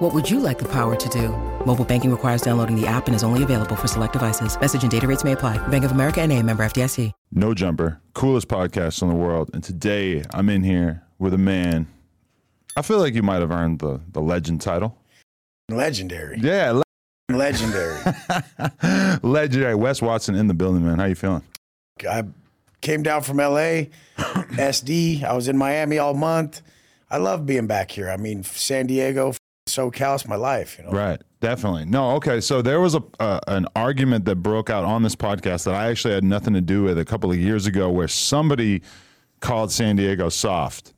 What would you like the power to do? Mobile banking requires downloading the app and is only available for select devices. Message and data rates may apply. Bank of America and a member FDIC. No Jumper, coolest podcast in the world. And today I'm in here with a man. I feel like you might have earned the, the legend title. Legendary. Yeah, le- Legendary. legendary. Wes Watson in the building, man. How you feeling? I came down from LA, SD. I was in Miami all month. I love being back here. I mean, San Diego, SoCal, callous my life, you know. Right. Definitely. No, okay. So there was a uh, an argument that broke out on this podcast that I actually had nothing to do with a couple of years ago where somebody called San Diego soft.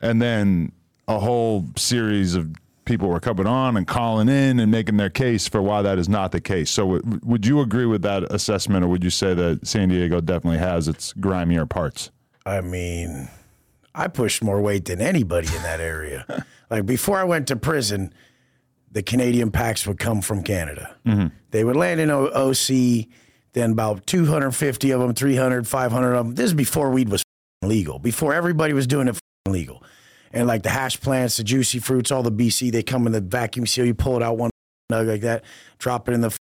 And then a whole series of people were coming on and calling in and making their case for why that is not the case. So w- would you agree with that assessment or would you say that San Diego definitely has its grimier parts? I mean, I pushed more weight than anybody in that area. like before I went to prison, the Canadian packs would come from Canada. Mm-hmm. They would land in o- OC, then about 250 of them, 300, 500 of them. This is before weed was legal, before everybody was doing it legal. And like the hash plants, the juicy fruits, all the BC, they come in the vacuum seal. You pull it out one nug like that, drop it in the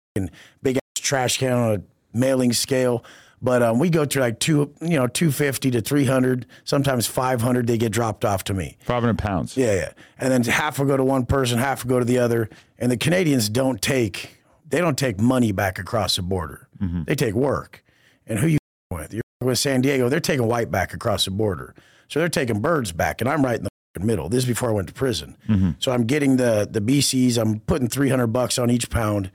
big ass trash can on a mailing scale. But um, we go to like two, you know, 250 to 300, sometimes 500. They get dropped off to me. 500 pounds. Yeah, yeah. And then half will go to one person, half will go to the other. And the Canadians don't take, they don't take money back across the border. They take work. And who you with? You're with San Diego. They're taking white back across the border. So they're taking birds back, and I'm right in the middle. This is before I went to prison. So I'm getting the the BCs. I'm putting 300 bucks on each pound,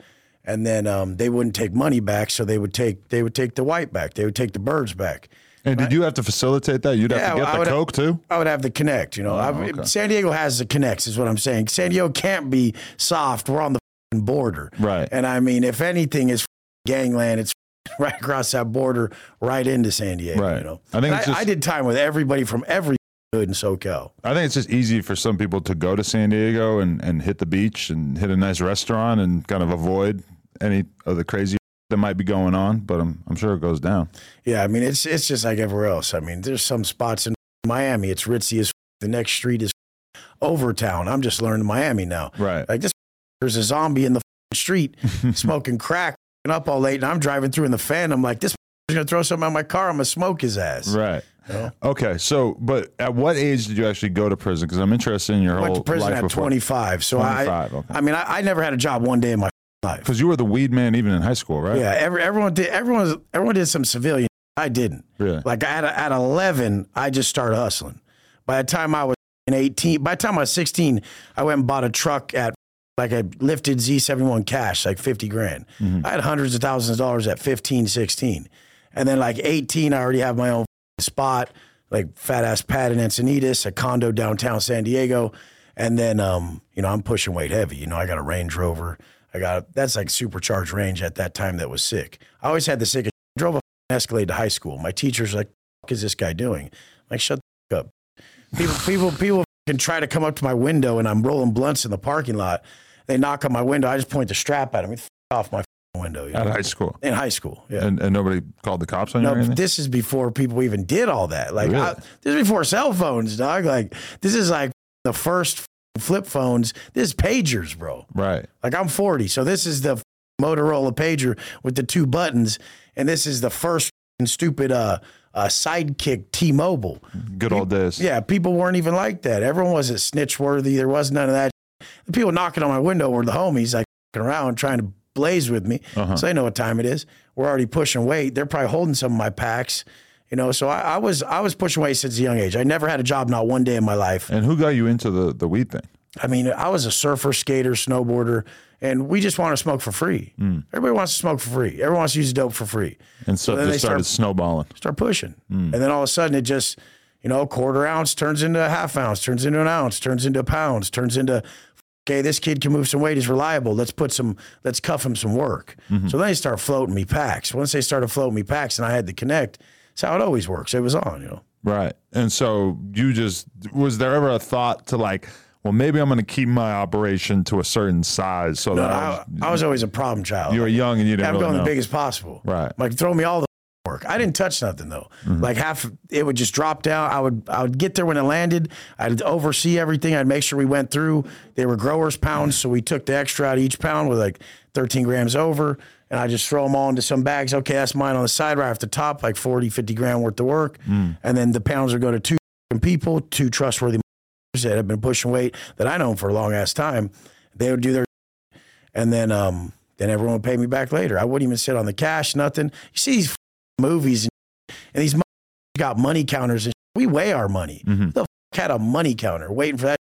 and then um, they wouldn't take money back, so they would take they would take the white back. They would take the birds back. And did you have to facilitate that? You'd have to get the Coke too? I would have the connect. You know, I- okay. San Diego has the connects, is what I'm saying. San Diego can't be soft. We're on the border, Right. And I mean, if anything is gangland, it's right across that border, right into San Diego. Right. You know, I think I, just- I did time with everybody from every hood in SoCal. I think it's just easy for some people to go to San Diego and, and hit the beach and hit a nice restaurant and kind of avoid any of the crazy that might be going on. But I'm, I'm sure it goes down. Yeah, I mean, it's it's just like everywhere else. I mean, there's some spots in Miami. It's ritzy as the next street is Overtown. I'm just learning Miami now. Right. Like this, there's a zombie in the street smoking crack, up all late, and I'm driving through in the fan. I'm like, this is gonna throw something on my car. I'm gonna smoke his ass. Right. know? Okay. So, but at what age did you actually go to prison? Because I'm interested in your I went whole to prison life at before. 25. So 25, I, okay. I mean, I, I never had a job one day in my life. Because you were the weed man even in high school, right? Yeah, every, everyone did. Everyone, everyone did some civilian. I didn't. Really? Like at at 11, I just started hustling. By the time I was 18, by the time I was 16, I went and bought a truck at like a lifted Z71 cash, like 50 grand. I had hundreds of thousands of dollars at 15, 16. And then like 18, I already have my own spot, like fat ass pad in Encinitas, a condo downtown San Diego. And then, um, you know, I'm pushing weight heavy. You know, I got a Range Rover. I got, that's like supercharged range at that time that was sick. I always had the sickest, drove a Escalade to high school. My teacher's like, "What is this guy doing?" I'm like, shut up. People, people, people can try to come up to my window and I'm rolling blunts in the parking lot. They knock on my window. I just point the strap at them. Off my window. You At know? high school. In high school, yeah. And, and nobody called the cops on you No, this is before people even did all that. Like, Really? I, this is before cell phones, dog. Like, this is like the first flip phones. This is pagers, bro. right. Like I'm 40, so this is the Motorola pager with the two buttons, and this is the first stupid uh, uh sidekick T-Mobile. Good old days. Yeah, people weren't even like that. Everyone wasn't snitch worthy. There was none of that. The people knocking on my window were the homies, like around trying to blaze with me. Uh-huh. So they know what time it is. We're already pushing weight. They're probably holding some of my packs. You know, so I, I was I was pushing weight since a young age. I never had a job, not one day in my life. And who got you into the, the weed thing? I mean, I was a surfer, skater, snowboarder, and we just want to smoke for free. Hmm. Everybody wants to smoke for free. Everyone wants to use dope for free. And so just they started start- snowballing. Start pushing, hmm. and then all of a sudden it just, you know, quarter ounce turns into a half ounce, turns into an ounce, turns into pounds, turns into. Okay, this kid can move some weight. He's reliable. Let's put some. Let's cuff him some work. Mm-hmm. So then they start floating me packs. Once they started floating me packs, and I had to connect. That's how it always works. It was on, you know. Right. And so you just was there ever a thought to like, well, maybe I'm going to keep my operation to a certain size so No, that I I, was, I was always a problem child. you were young and you didn't I'm really going know. the biggest possible. Right. Like throw me all the work. I didn't touch nothing though. Mm-hmm. Like half it would just drop down. I would I would get there when it landed. I'd oversee everything. I'd make sure we went through. They were growers pounds, so we took the extra out of each pound with like 13 grams over. And I just throw them all into some bags. Okay, that's mine on the side right off the top, like 40, 50 grand worth of work. Mm. And then the pounds would go to two people, two trustworthy that have been pushing weight that I know for a long ass time. They would do their and then um then everyone would pay me back later. I wouldn't even sit on the cash, nothing. You see these movies and, and these got money counters and we weigh our money. Mhm. The had a money counter waiting for that.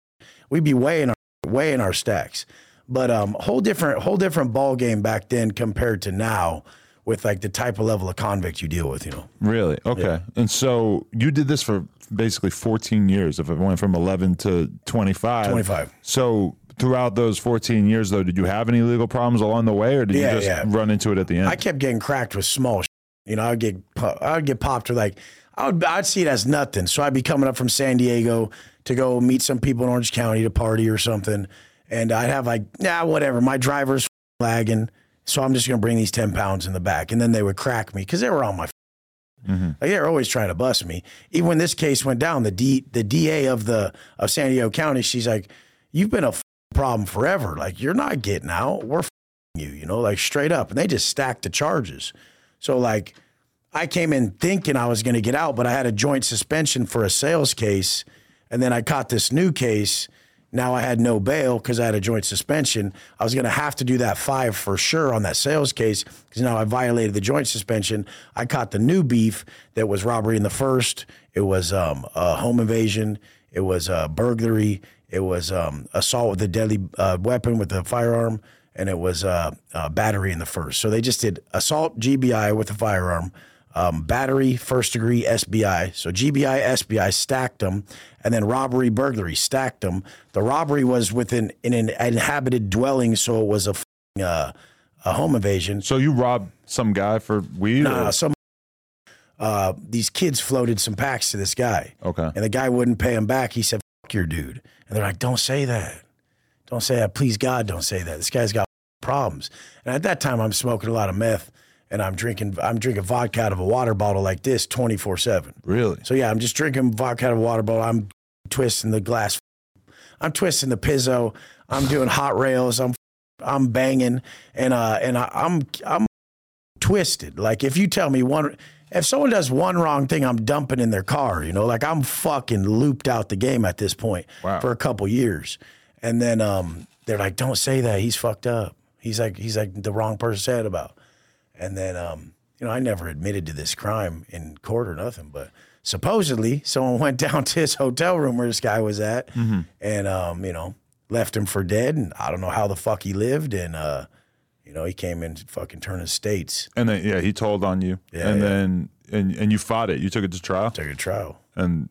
We'd be weighing our weighing our stacks. But um whole different whole different ball game back then compared to now with like the type of level of convict you deal with, you know. Really? Okay. And so you did this for basically 14 years. If it went from 11 to 25. 25. So throughout those 14 years, though, did you have any legal problems along the way, or did Yeah, you just yeah. run into it at the end? I kept getting cracked with small. Shit. You know, I'd get I'd get popped with like I would I'd see it as nothing. So I'd be coming up from San Diego to go meet some people in Orange County to party or something, and I'd have like nah whatever. My driver's lagging, so I'm just gonna bring these ten pounds in the back, and then they would crack me because they were on my. Mm-hmm. Like they were always trying to bust me. Even when this case went down, the D the DA of the of San Diego County, she's like, "You've been a f- problem forever. Like you're not getting out. We're you, you know, like straight up. And they just stacked the charges. So like I came in thinking I was going to get out, but I had a joint suspension for a sales case. And then I caught this new case. Now I had no bail because I had a joint suspension. I was going to have to do that five for sure on that sales case because now I violated the joint suspension. I caught the new beef that was robbery in the first. It was um, a home invasion. It was a burglary. It was um, assault with a deadly uh, weapon with a firearm and it was uh, battery in the first. So they just did assault GBI with a firearm, um, battery first degree SBI. So GBI SBI stacked them, and then robbery burglary stacked them. The robbery was within in an inhabited dwelling, so it was a uh, a home invasion. so you robbed some guy for weed? Nah, or- some uh, these kids floated some packs to this guy. Okay. And the guy wouldn't pay him back. He said, Fuck your dude. And they're like, don't say that. Don't say that. Please, God, don't say that. This guy's got problems. And at that time, I'm smoking a lot of meth and I'm drinking, I'm drinking vodka out of a water bottle like this 24 7. Really? So yeah, I'm just drinking vodka out of a water bottle. I'm twisting the glass. I'm twisting the pizzo. I'm doing hot rails. I'm I'm banging and uh and I, I'm I'm twisted. Like if you tell me one if someone does one wrong thing, I'm dumping in their car, you know, like I'm fucking looped out the game at this point Wow. for a couple years. And then um they're like, Don't say that, he's fucked up. He's like he's like the wrong person to say about. And then, um, you know, I never admitted to this crime in court or nothing, but supposedly someone went down to his hotel room where this guy was at and, um, you know, left him for dead. And I don't know how the fuck he lived. And, uh, you know, he came in to fucking turn his states, And then yeah, he told on you. Yeah, and yeah. then and and you fought it. You took it to trial, took a trial. and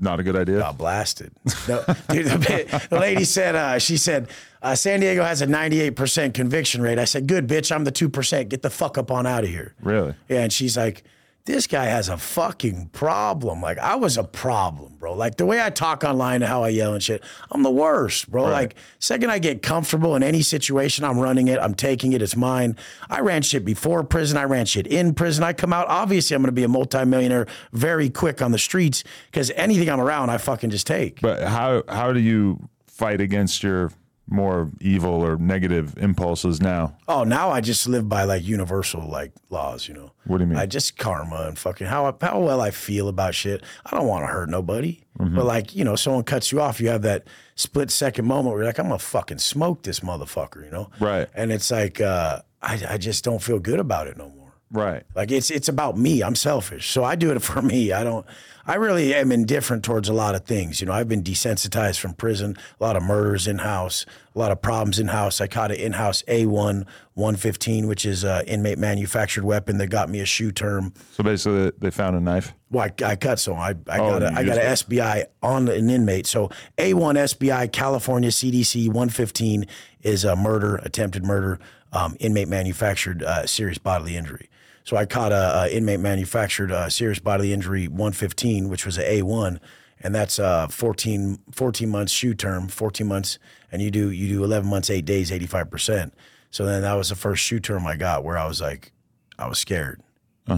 not a good idea. got blasted. No, dude, the, the lady said, uh, she said, uh, San Diego has a 98% conviction rate. I said, good, bitch, I'm the 2%. Get the fuck up on out of here. Really? Yeah, and she's like, this guy has a fucking problem. Like, I was a problem, bro. Like, the way I talk online and how I yell and shit, I'm the worst, bro. Like, second I get comfortable in any situation, I'm running it, I'm taking it, it's mine. I ran shit before prison, I ran shit in prison. I come out, obviously, I'm gonna be a multimillionaire very quick on the streets because anything I'm around, I fucking just take. But how how do you fight against your more evil or negative impulses now? Oh, now I just live by like universal like laws, you know. What do you mean? I just karma and fucking how how well I feel about shit. I don't want to hurt nobody, Mm-hmm. but like you know, someone cuts you off, you have that split second moment where you're like, I'm gonna fucking smoke this motherfucker, you know. Right. And it's like uh, I I just don't feel good about it no more. Right. Like it's it's about me. I'm selfish, so I do it for me. I don't. I really am indifferent towards a lot of things. You know, I've been desensitized from prison. A lot of murders in house. A lot of problems in house. I caught an in house A1 115, which is a inmate manufactured weapon that got me a SHU term. So basically, they found a knife. Well, I, I cut so I, I Oh, got a, I got an SBI on an inmate. So A1 SBI California CDC 115 is a murder, attempted murder, um, inmate manufactured uh, serious bodily injury. So I caught a, a inmate manufactured uh, serious bodily injury 115, which was a A1, and that's uh 14, 14 months SHU term, 14 months, and you do you do 11 months, eight days, 85 percent. So then that was the first SHU term I got where I was like, I was scared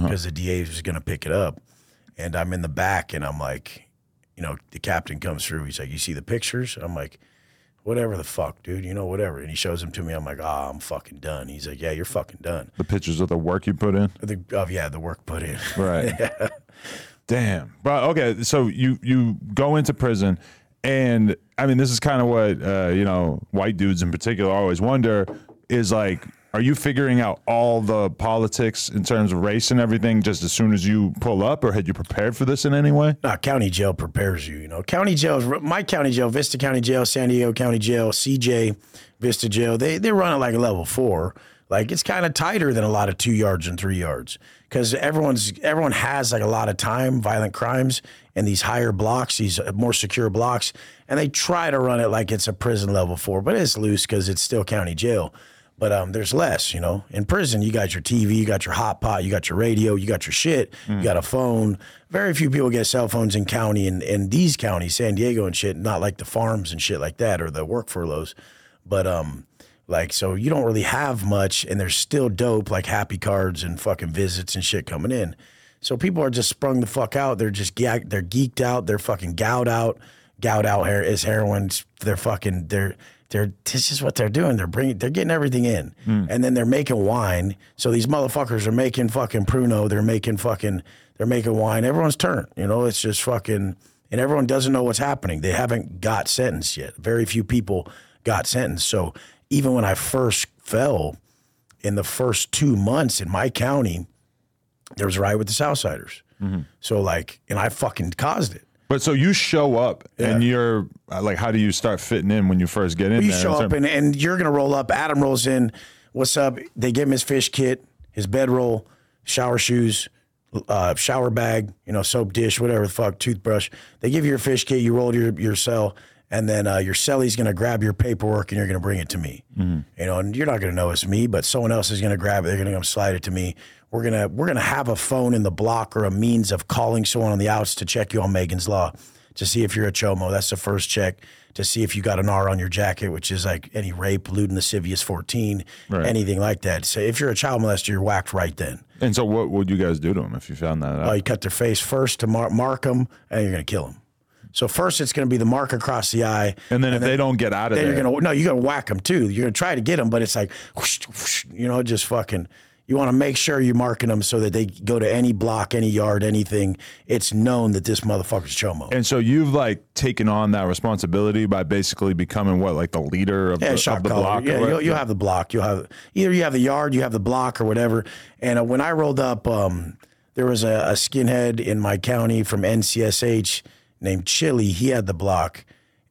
because the DA was going to pick it up, and I'm in the back, and I'm like, you know, the captain comes through. He's like, "You see the pictures?" I'm like, "Whatever the fuck, dude. You know, whatever." And he shows them to me. I'm like, "Ah, I'm fucking done." He's like, "Yeah, you're fucking done." The pictures of the work you put in. The, oh yeah, the work put in. Right. Damn. But okay, so you you go into prison, and I mean, this is kind of what uh, you know, white dudes in particular always wonder is like, are you figuring out all the politics in terms of race and everything just as soon as you pull up, or had you prepared for this in any way? Nah, county jail prepares you. You know, county jail my county jail, Vista County Jail, San Diego County Jail, CJ, Vista Jail. They they run it like a level four. Like it's kind of tighter than a lot of two yards and three yards because everyone's everyone has like a lot of time, violent crimes, and these higher blocks, these uh, more secure blocks, and they try to run it like it's a prison level four, but it's loose because it's still county jail. But um, there's less, you know. In prison, you got your TV, you got your hot pot, you got your radio, you got your shit, you got a phone. Very few people get cell phones in county and in these counties, San Diego and shit. Not like the farms and shit like that or the work furloughs. But um, like so, you don't really have much, and there's still dope like happy cards and fucking visits and shit coming in. So people are just sprung the fuck out. They're just ga- they're geeked out. They're fucking gout out. Gout out hair is heroin. They're fucking they're they're this is what they're doing. They're bringing they're getting everything in, hmm. and then they're making wine. So these motherfuckers are making fucking pruno. They're making fucking they're making wine. Everyone's turn. You know, it's just fucking and everyone doesn't know what's happening. They haven't got sentenced yet. Very few people got sentenced. So even when I first fell in the first two months in my county, there was a riot with the Southsiders. Mm-hmm. So like, and I fucking caused it. But so you show up and you're uh, like, how do you start fitting in when you first get in You show up and, and you're gonna roll up. Adam rolls in. What's up? They give him his fish kit, his bedroll, shower shoes, uh, shower bag, you know, soap dish, whatever the fuck, toothbrush. They give you your fish kit. You roll your your cell, and then uh, your cellie's gonna grab your paperwork and you're gonna bring it to me. Mm-hmm. You know, and you're not gonna know it's me, but someone else is gonna grab it. They're gonna come slide it to me. We're gonna we're gonna have a phone in the block or a means of calling someone on the outs to check you on Megan's Law to see if you're a chomo. That's the first check to see if you got an R on your jacket, which is like any rape, lewd and lascivious 14, Right. anything like that. So if you're a child molester, you're whacked right then. and so what would you guys do to him if you found that out? Uh, you cut their face first to mar- mark them, and you're going to kill them. So first, it's going to be the mark across the eye, and then if they don't get out of then there, you're gonna no, you're gonna whack them too. You're gonna try to get them, but it's like, whoosh, whoosh, you know, just fucking. You want to make sure you're marking them so that they go to any block, any yard, anything. It's known that this motherfucker's chomo. And so you've like taken on that responsibility by basically becoming what, like the leader of, Yeah, the, shot of the block. Yeah, you'll, you'll have the block. You'll have either you have the yard, you have the block, or whatever. And uh, when I rolled up, um, there was a, a skinhead in my county from NCSH named Chili. He had the block,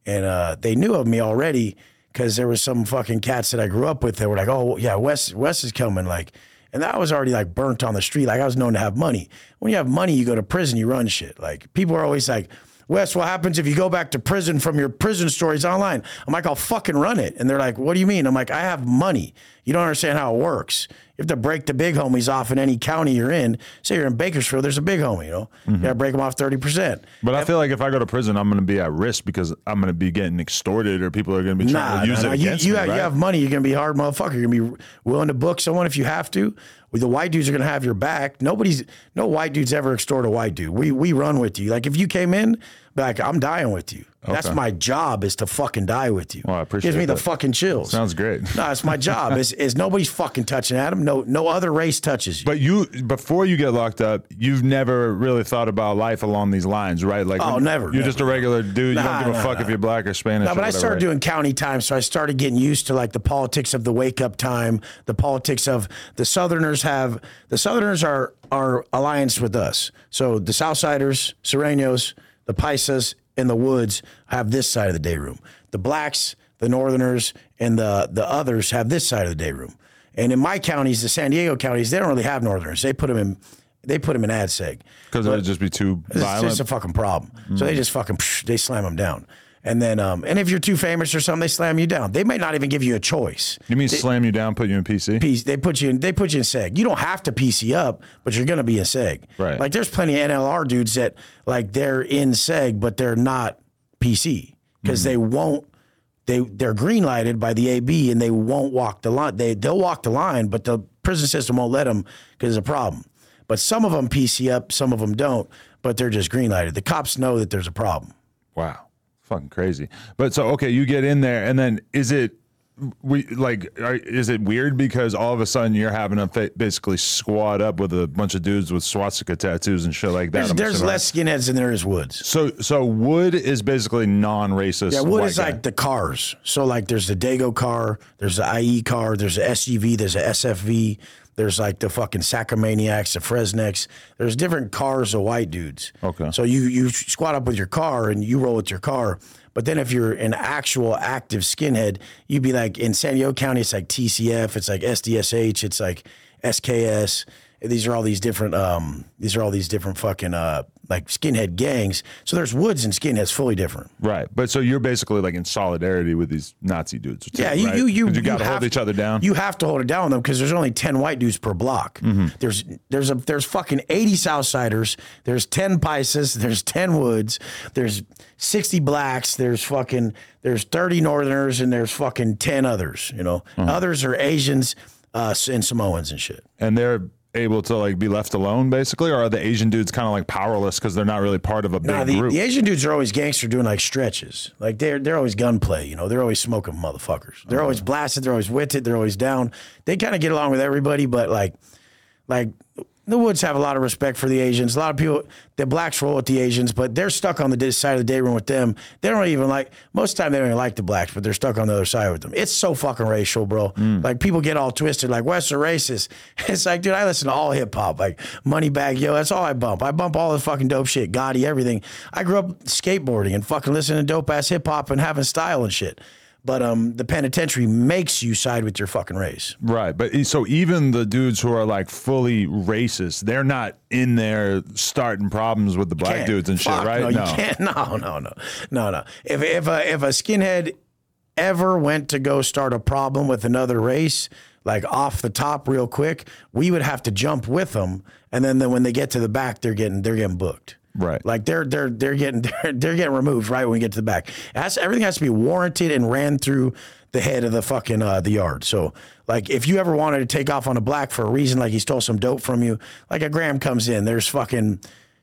and uh, they knew of me already because there was some fucking cats that I grew up with that were like, "Oh yeah, Wes Wes is coming." Like, and I was already like burnt on the street. Like I was known to have money. When you have money, you go to prison, you run shit. Like people are always like. Wes, what happens if you go back to prison from your prison stories online? I'm like, I'll fucking run it. And they're like, what do you mean? I'm like, I have money. You don't understand how it works. You have to break the big homies off in any county you're in. Say you're in Bakersfield, there's a big homie, you know? You mm-hmm. gotta break them off 30%. But I feel like if I go to prison, I'm going to be at risk because I'm going to be getting extorted, or people are going to be trying Nah, to use nah, it nah. Against you, me. have, right? you have money. You're going to be a hard motherfucker. You're going to be willing to book someone if you have to. The white dudes are going to have your back. Nobody's, no white dudes ever extort a white dude. We, we run with you. Like if you came in, like, I'm dying with you. That's my job is to fucking die with you. Well, I appreciate Gives me the fucking chills. Sounds great. No, it's my job. is is nobody's fucking touching Adam. No, no other race touches you. But you, before you get locked up, you've never really thought about life along these lines, right? Like, Oh, never, You're never. just a regular dude. you don't give a fuck nah. if you're black or Spanish. No, but I started doing county time, so I started getting used to like the politics of the wake up time, the politics of the Southerners have the Southerners are are alliance with us. So the Southsiders, Sureños, the Paisas, and the Woods have this side of the day room. The blacks, the Northerners, and the the others have this side of the day room. And in my counties, the San Diego counties, they don't really have Northerners. They put them in they put them in ad seg. because it would just be too It's violent. just a fucking problem. So they mm. just fucking psh, they slam them down. And then, um, and if you're too famous or something, they slam you down. They may not even give you a choice. You mean slam you down, put you in PC? P- They put you in. They put you in seg. You don't have to PC up, but you're gonna be in seg. Right. Like there's plenty of NLR dudes that like they're in seg, but they're not PC because they won't. They they're green lighted by the AB and they won't walk the line. They they'll walk the line, but the prison system won't let them because there's a problem. But some of them PC up, some of them don't. But they're just green lighted. The cops know that there's a problem. Wow, fucking crazy. But so okay, you get in there, and then is it we like are, is it weird because all of a sudden you're having to fa- basically squat up with a bunch of dudes with swastika tattoos and shit like that? There's, there's less skinheads than there is woods. So so wood is basically non-racist. Yeah, wood is guy. like the cars. So like there's the Dago car, there's the IE car, there's the SUV, there's a SFV, there's like the fucking Sacramaniacs, the Fresnex. There's different cars of white dudes. Okay. So you you squat up with your car and you roll with your car. But then if you're an actual active skinhead, you'd be like in San Diego County, it's like TCF, it's like SDSH, it's like SKS. These are all these different um these are all these different fucking uh like skinhead gangs. So there's woods and skinheads fully different. right. But so you're basically like in solidarity with these Nazi dudes. too, Yeah, you right? you you, you got to hold each other down. You have to hold it down with them because there's only ten white dudes per block. Mm-hmm. There's there's a there's fucking eighty Southsiders. There's ten Paisas. There's ten Woods. There's sixty blacks. There's fucking there's thirty Northerners and there's fucking ten others. You know, Mm-hmm. others are Asians uh, and Samoans and shit. and they're able to like be left alone basically or are the asian dudes kind of like powerless because they're not really part of a big Nah, the, group the Asian dudes are always gangster doing like stretches. Like they're they're always gunplay, you know. They're always smoking motherfuckers. They're always blasted. They're always witted. They're always down. They kind of get along with everybody, but like, like the Woods have a lot of respect for the Asians. A lot of people, the blacks roll with the Asians, but they're stuck on the side of the day room with them. They don't even like most of the time. They don't even like the blacks, but they're stuck on the other side with them. It's so fucking racial, bro. Mm. Like people get all twisted, like Western racist. It's like, dude, I listen to all hip hop, like Moneybagg Yo. That's all I bump. I bump all the fucking dope shit, Gotti, everything. I grew up skateboarding and fucking listening to dope ass hip hop and having style and shit. But um, the penitentiary makes you side with your fucking race. right but e- so even the dudes who are like fully racist they're not in there starting problems with the black Can't. dudes and shit Fuck, right No, you can't. No, no, no, no, no. If if a if a skinhead ever went to go start a problem with another race, like off the top, real quick, we would have to jump with them, and then, then when they get to the back, they're getting they're getting booked. Right. Like they're they're they're getting they're, they're getting removed right when we get to the back. Has, everything has to be warranted and ran through the head of the fucking uh, the yard. So like if you ever wanted to take off on a black for a reason, like he stole some dope from you, like a gram comes in, there's fucking.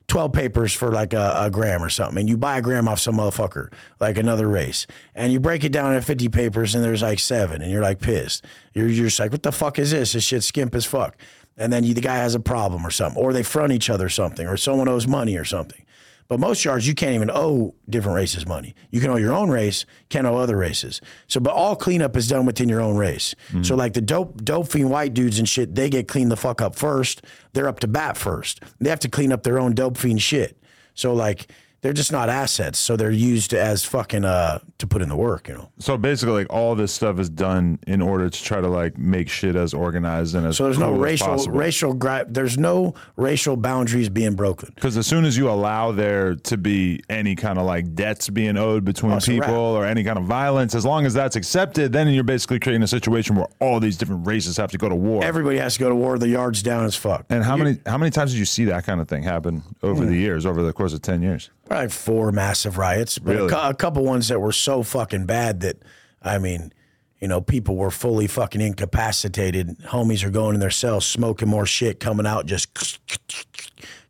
12 papers for like a, a gram or something, and you buy a gram off some motherfucker, like another race, and you break it down into 50 papers, and there's like seven, and you're like pissed. You're, you're just like, what the fuck is this? This shit's skimp as fuck. And then you, the guy has a problem or something, or they front each other something, or someone owes money or something. But most yards, you can't even owe different races money. You can owe your own race, can't owe other races. So, but all cleanup is done within your own race. Hmm. So, like the dope, dope fiend white dudes and shit, they get cleaned the fuck up first. They're up to bat first. They have to clean up their own dope fiend shit. So, like, they're just not assets. So they're used as fucking uh to put in the work. You know. so basically like all this stuff is done in order to try to like make shit as organized and as So there's no cool as racial racial there's no racial boundaries being broken. Because as soon as you allow there to be any kind of like debts being owed between people or any kind of violence, as long as that's accepted, then you're basically creating a situation where all these different races have to go to war. Everybody has to go to war. The yard's down as fuck. and how many how many times did you see that kind of thing happen over Hmm. the years, over the course of ten years? Probably four massive riots, but Really? a, a couple ones that were so fucking bad that, I mean, you know, people were fully fucking incapacitated. Homies are going in their cells, smoking more shit, coming out, just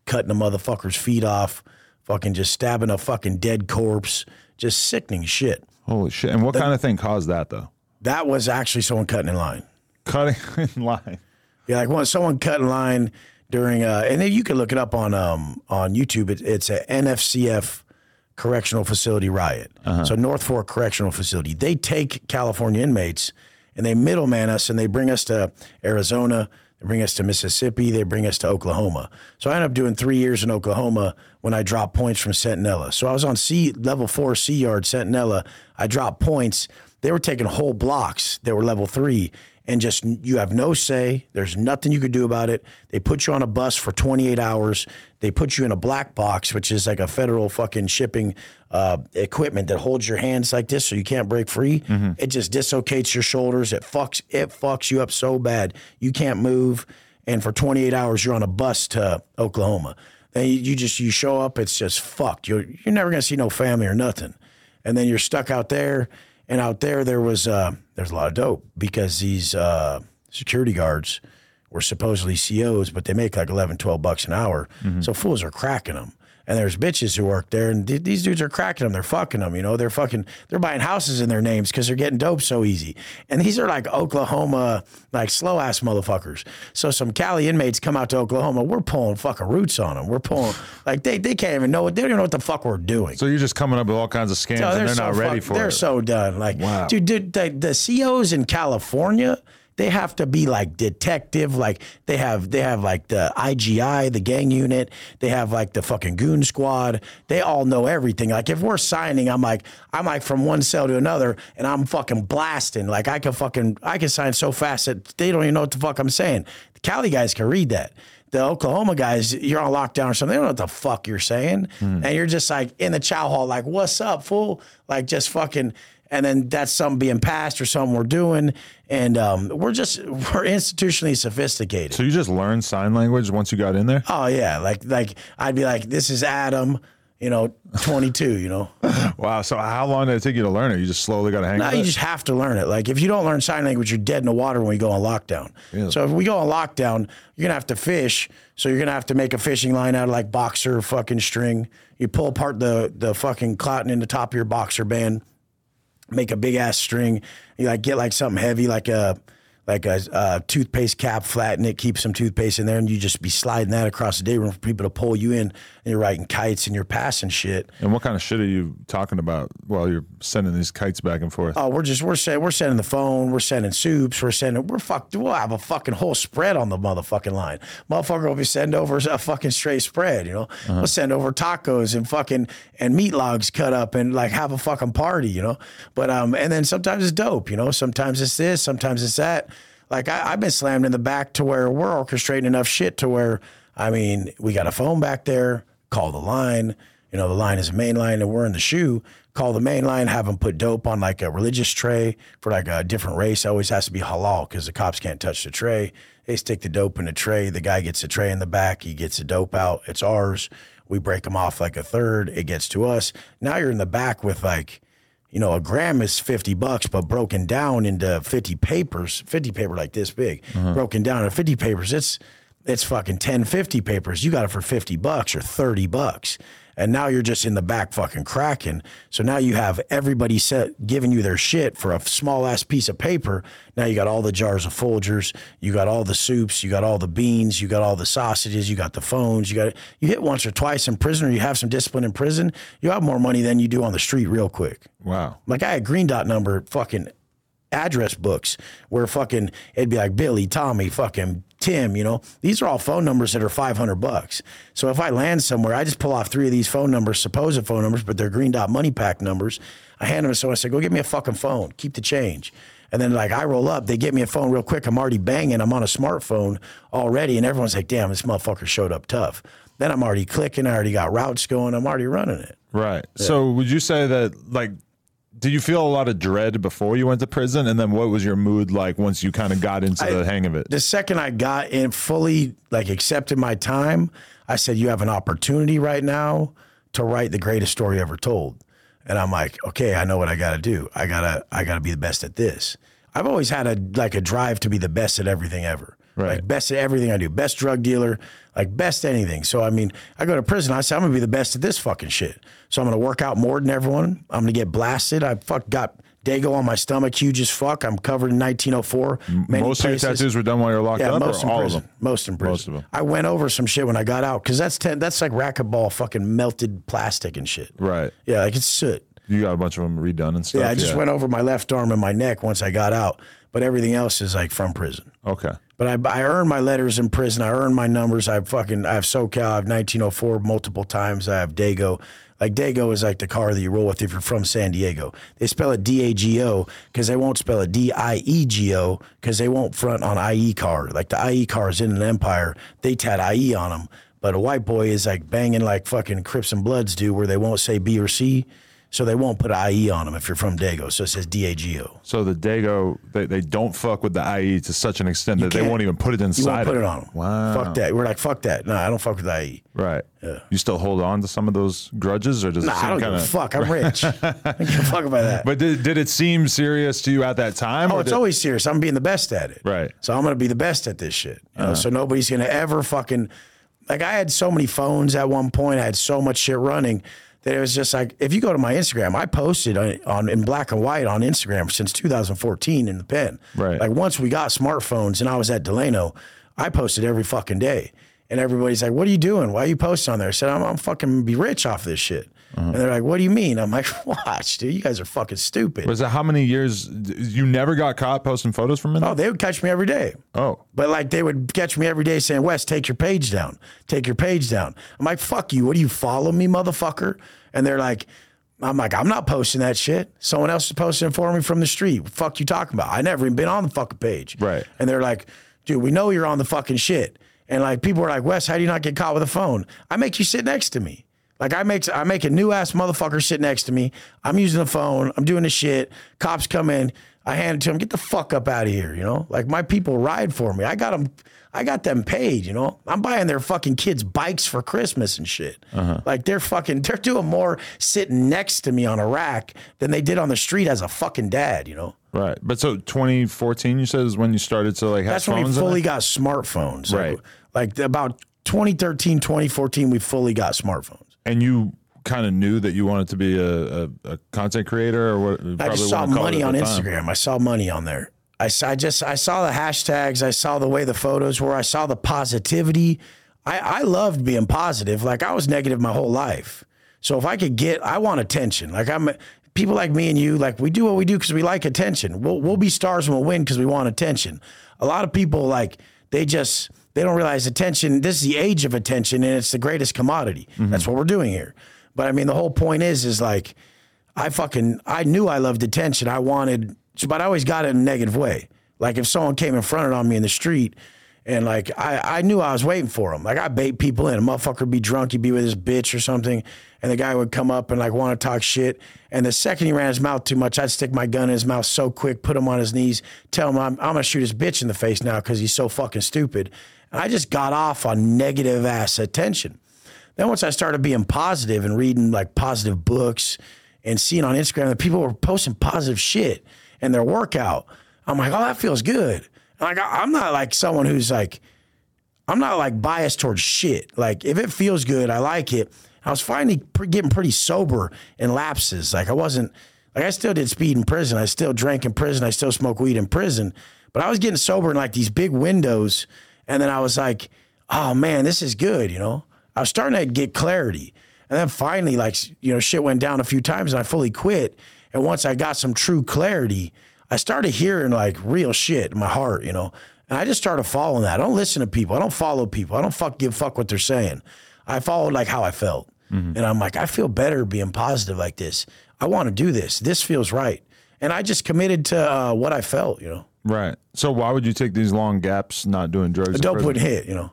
cutting a motherfucker's feet off, fucking just stabbing a fucking dead corpse, just sickening shit. Holy shit! And what kind of thing caused that though? That was actually someone cutting in line. Cutting in line. Yeah, like when someone cut in line during, uh, and then you can look it up on um, on YouTube. It, it's a NFCF correctional facility riot. So North Fork Correctional Facility. They take California inmates and they middleman us and they bring us to Arizona. They bring us to Mississippi. They bring us to Oklahoma. So I ended up doing three years in Oklahoma when I dropped points from Centinela. So I was on C level four C yard Centinela. I dropped points. They were taking whole blocks that were level three and just you have no say. There's nothing you could do about it. They put you on a bus for 28 hours. They put you in a black box, which is like a federal fucking shipping uh, equipment that holds your hands like this, so you can't break free. It just dislocates your shoulders. It fucks it fucks you up so bad you can't move. And for 28 hours, you're on a bus to Oklahoma. And you, you just you show up, it's just fucked. You're you're never gonna see no family or nothing. And then you're stuck out there. And out there, there was uh, there's a lot of dope because these uh, security guards were supposedly COs, but they make like 11, 12 bucks an hour. So fools are cracking them. And there's bitches who work there, and th- these dudes are cracking them. They're fucking them, you know. They're fucking. They're buying houses in their names because they're getting dope so easy. And these are like Oklahoma, like slow ass motherfuckers. So some Cali inmates come out to Oklahoma. We're pulling fucking roots on them. We're pulling like they they can't even know. They don't even know what the fuck we're doing. So you're just coming up with all kinds of scams, No, and they're so not ready fuck- for they're it. so done. Like, Wow. dude, dude the, the COs in California, they have to be like detective. Like they have, they have like the IGI, the gang unit. They have like the fucking goon squad. They all know everything. Like if we're signing, I'm like, I'm like from one cell to another, and I'm fucking blasting. Like I can fucking, I can sign so fast that they don't even know what the fuck I'm saying. The Cali guys can read that the Oklahoma guys, you're on lockdown or something. They don't know what the fuck you're saying, hmm. and you're just like in the chow hall, like, "What's up, fool?" Like just fucking. And then that's something being passed or something we're doing, and um, we're just we're institutionally sophisticated. so you just learned sign language once you got in there. oh yeah, like like I'd be like, "This is Adam." You know, 22, you know. Wow. So how long did it take you to learn it? You just slowly got to hang. No, you it? just have to learn it. Like if you don't learn sign language, you're dead in the water when we go on lockdown. So if we go on lockdown, you're gonna have to fish. So you're gonna have to make a fishing line out of like boxer fucking string. You pull apart the the fucking cotton in the top of your boxer band, make a big ass string. You like get like something heavy, like a like a, uh toothpaste cap, flatten it, keep some toothpaste in there, and you just be sliding that across the day room for people to pull you in. And you're writing kites and you're passing shit. And what kind of shit are you talking about while you're sending these kites back and forth? Oh, we're just we're sending we're sending the phone, we're sending soups, we're sending we're fucked. We'll have a fucking whole spread on the motherfucking line. Motherfucker will be send over a fucking straight spread, you know. We'll send over tacos and fucking and meat logs cut up and like have a fucking party, you know. But um, and then sometimes it's dope, you know. Sometimes it's this, sometimes it's that. Like I, I've been slammed in the back to where we're orchestrating enough shit to where I mean we got a phone back there, call the line. You know, the line is a main line and we're in the SHU. Call the main line, have them put dope on like a religious tray for like a different race. It always has to be halal because the cops can't touch the tray. They stick the dope in the tray. The guy gets the tray in the back. He gets the dope out. It's ours. We break them off like a third. It gets to us. Now you're in the back with like, you know, a gram is 50 bucks, but broken down into 50 papers, 50 paper like this big, mm-hmm. broken down into 50 papers, it's, it's fucking 10, 50 papers. You got it for 50 bucks or 30 bucks. And now you're just in the back fucking cracking. So now you have everybody set giving you their shit for a small ass piece of paper. Now you got all the jars of Folgers, you got all the soups, you got all the beans, you got all the sausages, you got the phones, you got you hit once or twice in prison or you have some discipline in prison, you have more money than you do on the street real quick. Wow. Like I had green dot number fucking address books where fucking it'd be like Billy, Tommy, fucking Tim, you know. These are all phone numbers that are 500 bucks. So if I land somewhere, I just pull off three of these phone numbers, supposed phone numbers, but they're green dot money pack numbers. I hand them to someone, I say, go get me a fucking phone, keep the change. And then like I roll up, they get me a phone real quick. I'm already banging. I'm on a smartphone already, and everyone's like, "Damn, this motherfucker showed up tough." Then I'm already clicking. I already got routes going. I'm already running it. Right. So would you say that like did you feel a lot of dread before you went to prison and then what was your mood like once you kind of got into the hang of it? the second I got in fully like accepted my time, I said, You have an opportunity right now to write the greatest story ever told. And I'm like, okay, I know what I gotta do. I gotta I gotta be the best at this. I've always had a like a drive to be the best at everything ever. Right. Like best at everything I do. Best drug dealer, like best anything. So I mean, I go to prison, I say I'm gonna be the best at this fucking shit. So I'm gonna work out more than everyone. I'm gonna get blasted. I fuck got Dago on my stomach, huge as fuck. I'm covered in 1904. Many Most of your tattoos were done while you were locked Yeah, up most in all prison. of them? Most in prison. Most of them. I went over some shit when I got out because that's ten, that's like racquetball, fucking melted plastic and shit. Right. Yeah, like it's soot. You got a bunch of them redone and stuff. Yeah, I just went over my left arm and my neck once I got out, but everything else is like from prison. Okay. But I, I earned my letters in prison. I earned my numbers. I fucking I have SoCal. I have 1904 multiple times. I have Dago. Like Dago is like the car that you roll with if you're from San Diego. They spell it D A G O because they won't spell it D I E G O because they won't front on IE car. Like the IE cars in an empire, they tat IE on them. But a white boy is like banging like fucking Crips and Bloods do, where they won't say B or C. So they won't put IE on them if you're from Dago. So it says D A G O. So the Dago, they, they don't fuck with the IE to such an extent that they won't even put it inside. You won't put it on them. Wow. Fuck that. We're like, fuck that. No, I don't fuck with. IE. Right. You still hold on to some of those grudges, or does Nah, it I don't kind give a fuck. I'm rich. I don't give a fuck about that. But did, did it seem serious to you at that time? Oh, it's did- always serious. I'm being the best at it. Right. So I'm going to be the best at this shit. You Uh-huh. know? So nobody's going to ever fucking. Like, I had so many phones at one point. I had so much shit running that it was just like, if you go to my Instagram, I posted on, on in black and white on Instagram since 2014 in the pen. Right. Like, once we got smartphones and I was at Delano, I posted every fucking day. And everybody's like, what are you doing? Why are you posting on there? I said, I'm, I'm fucking be rich off this shit. And they're like, what do you mean? I'm like, watch, dude, you guys are fucking stupid. Was it how many years? You never got caught posting photos from it? Oh, they would catch me every day. Oh. But like they would catch me every day saying, Wes, take your page down. Take your page down. I'm like, fuck you. What do you follow me, motherfucker? And they're like, I'm like, I'm not posting that shit. Someone else is posting it for me from the street. What the fuck you talking about? I never even been on the fucking page. Right. And they're like, dude, we know you're on the fucking shit. And like people are like, Wes, how do you not get caught with a phone? I make you sit next to me. Like I make I make a new ass motherfucker sit next to me. I'm using the phone. I'm doing the shit. Cops come in. I hand it to them. Get the fuck up out of here. You know, like my people ride for me. I got them. I got them paid. You know, I'm buying their fucking kids bikes for Christmas and shit. Uh-huh. Like they're fucking. They're doing more sitting next to me on a rack than they did on the street as a fucking dad. You know. Right. But so 2014, you said is when you started to like have That's when we fully got smartphones. Like- Right. Like, about 2013, 2014, we fully got smartphones. And you kind of knew that you wanted to be a, a, a content creator or what? I just saw money on Instagram. I saw money on there. I, s- I just I saw the hashtags. I saw the way the photos were. I saw the positivity. I, I loved being positive. Like I was negative my whole life. So if I could get, I want attention. Like I'm people like me and you. Like we do what we do because we like attention. We'll we'll be stars and we'll win because we want attention. A lot of people like they just they don't realize attention. This is the age of attention, and it's the greatest commodity. Mm-hmm. That's what we're doing here. But I mean, the whole point is, is like I fucking I knew I loved attention. I wanted, but I always got it in a negative way. Like if someone came and fronted on me in the street, and like I, I knew I was waiting for him. Like I bait people in. A motherfucker would be drunk, he'd be with his bitch or something, and the guy would come up and like want to talk shit. And the second he ran his mouth too much, I'd stick my gun in his mouth so quick, put him on his knees, tell him I'm, I'm gonna shoot his bitch in the face now because he's so fucking stupid. And I just got off on negative ass attention. Then once I started being positive and reading like positive books and seeing on Instagram that people were posting positive shit and their workout, I'm like, oh, that feels good. Like I'm not like someone who's like, I'm not like biased towards shit. Like if it feels good, I like it. I was finally getting pretty sober in lapses. Like I wasn't like I still did speed in prison. I still drank in prison. I still smoked weed in prison. But I was getting sober in like these big windows. And then I was like, oh man, this is good, you know? I was starting to get clarity. And then finally, like, you know, shit went down a few times and I fully quit. And once I got some true clarity, I started hearing like real shit in my heart, you know? And I just started following that. I don't listen to people. I don't follow people. I don't fuck give fuck what they're saying. I followed like how I felt. And I'm like, I feel better being positive like this. I want to do this. This feels right. And I just committed to uh, what I felt, you know? Right. So why would you take these long gaps not doing drugs? Dope wouldn't hit, you know?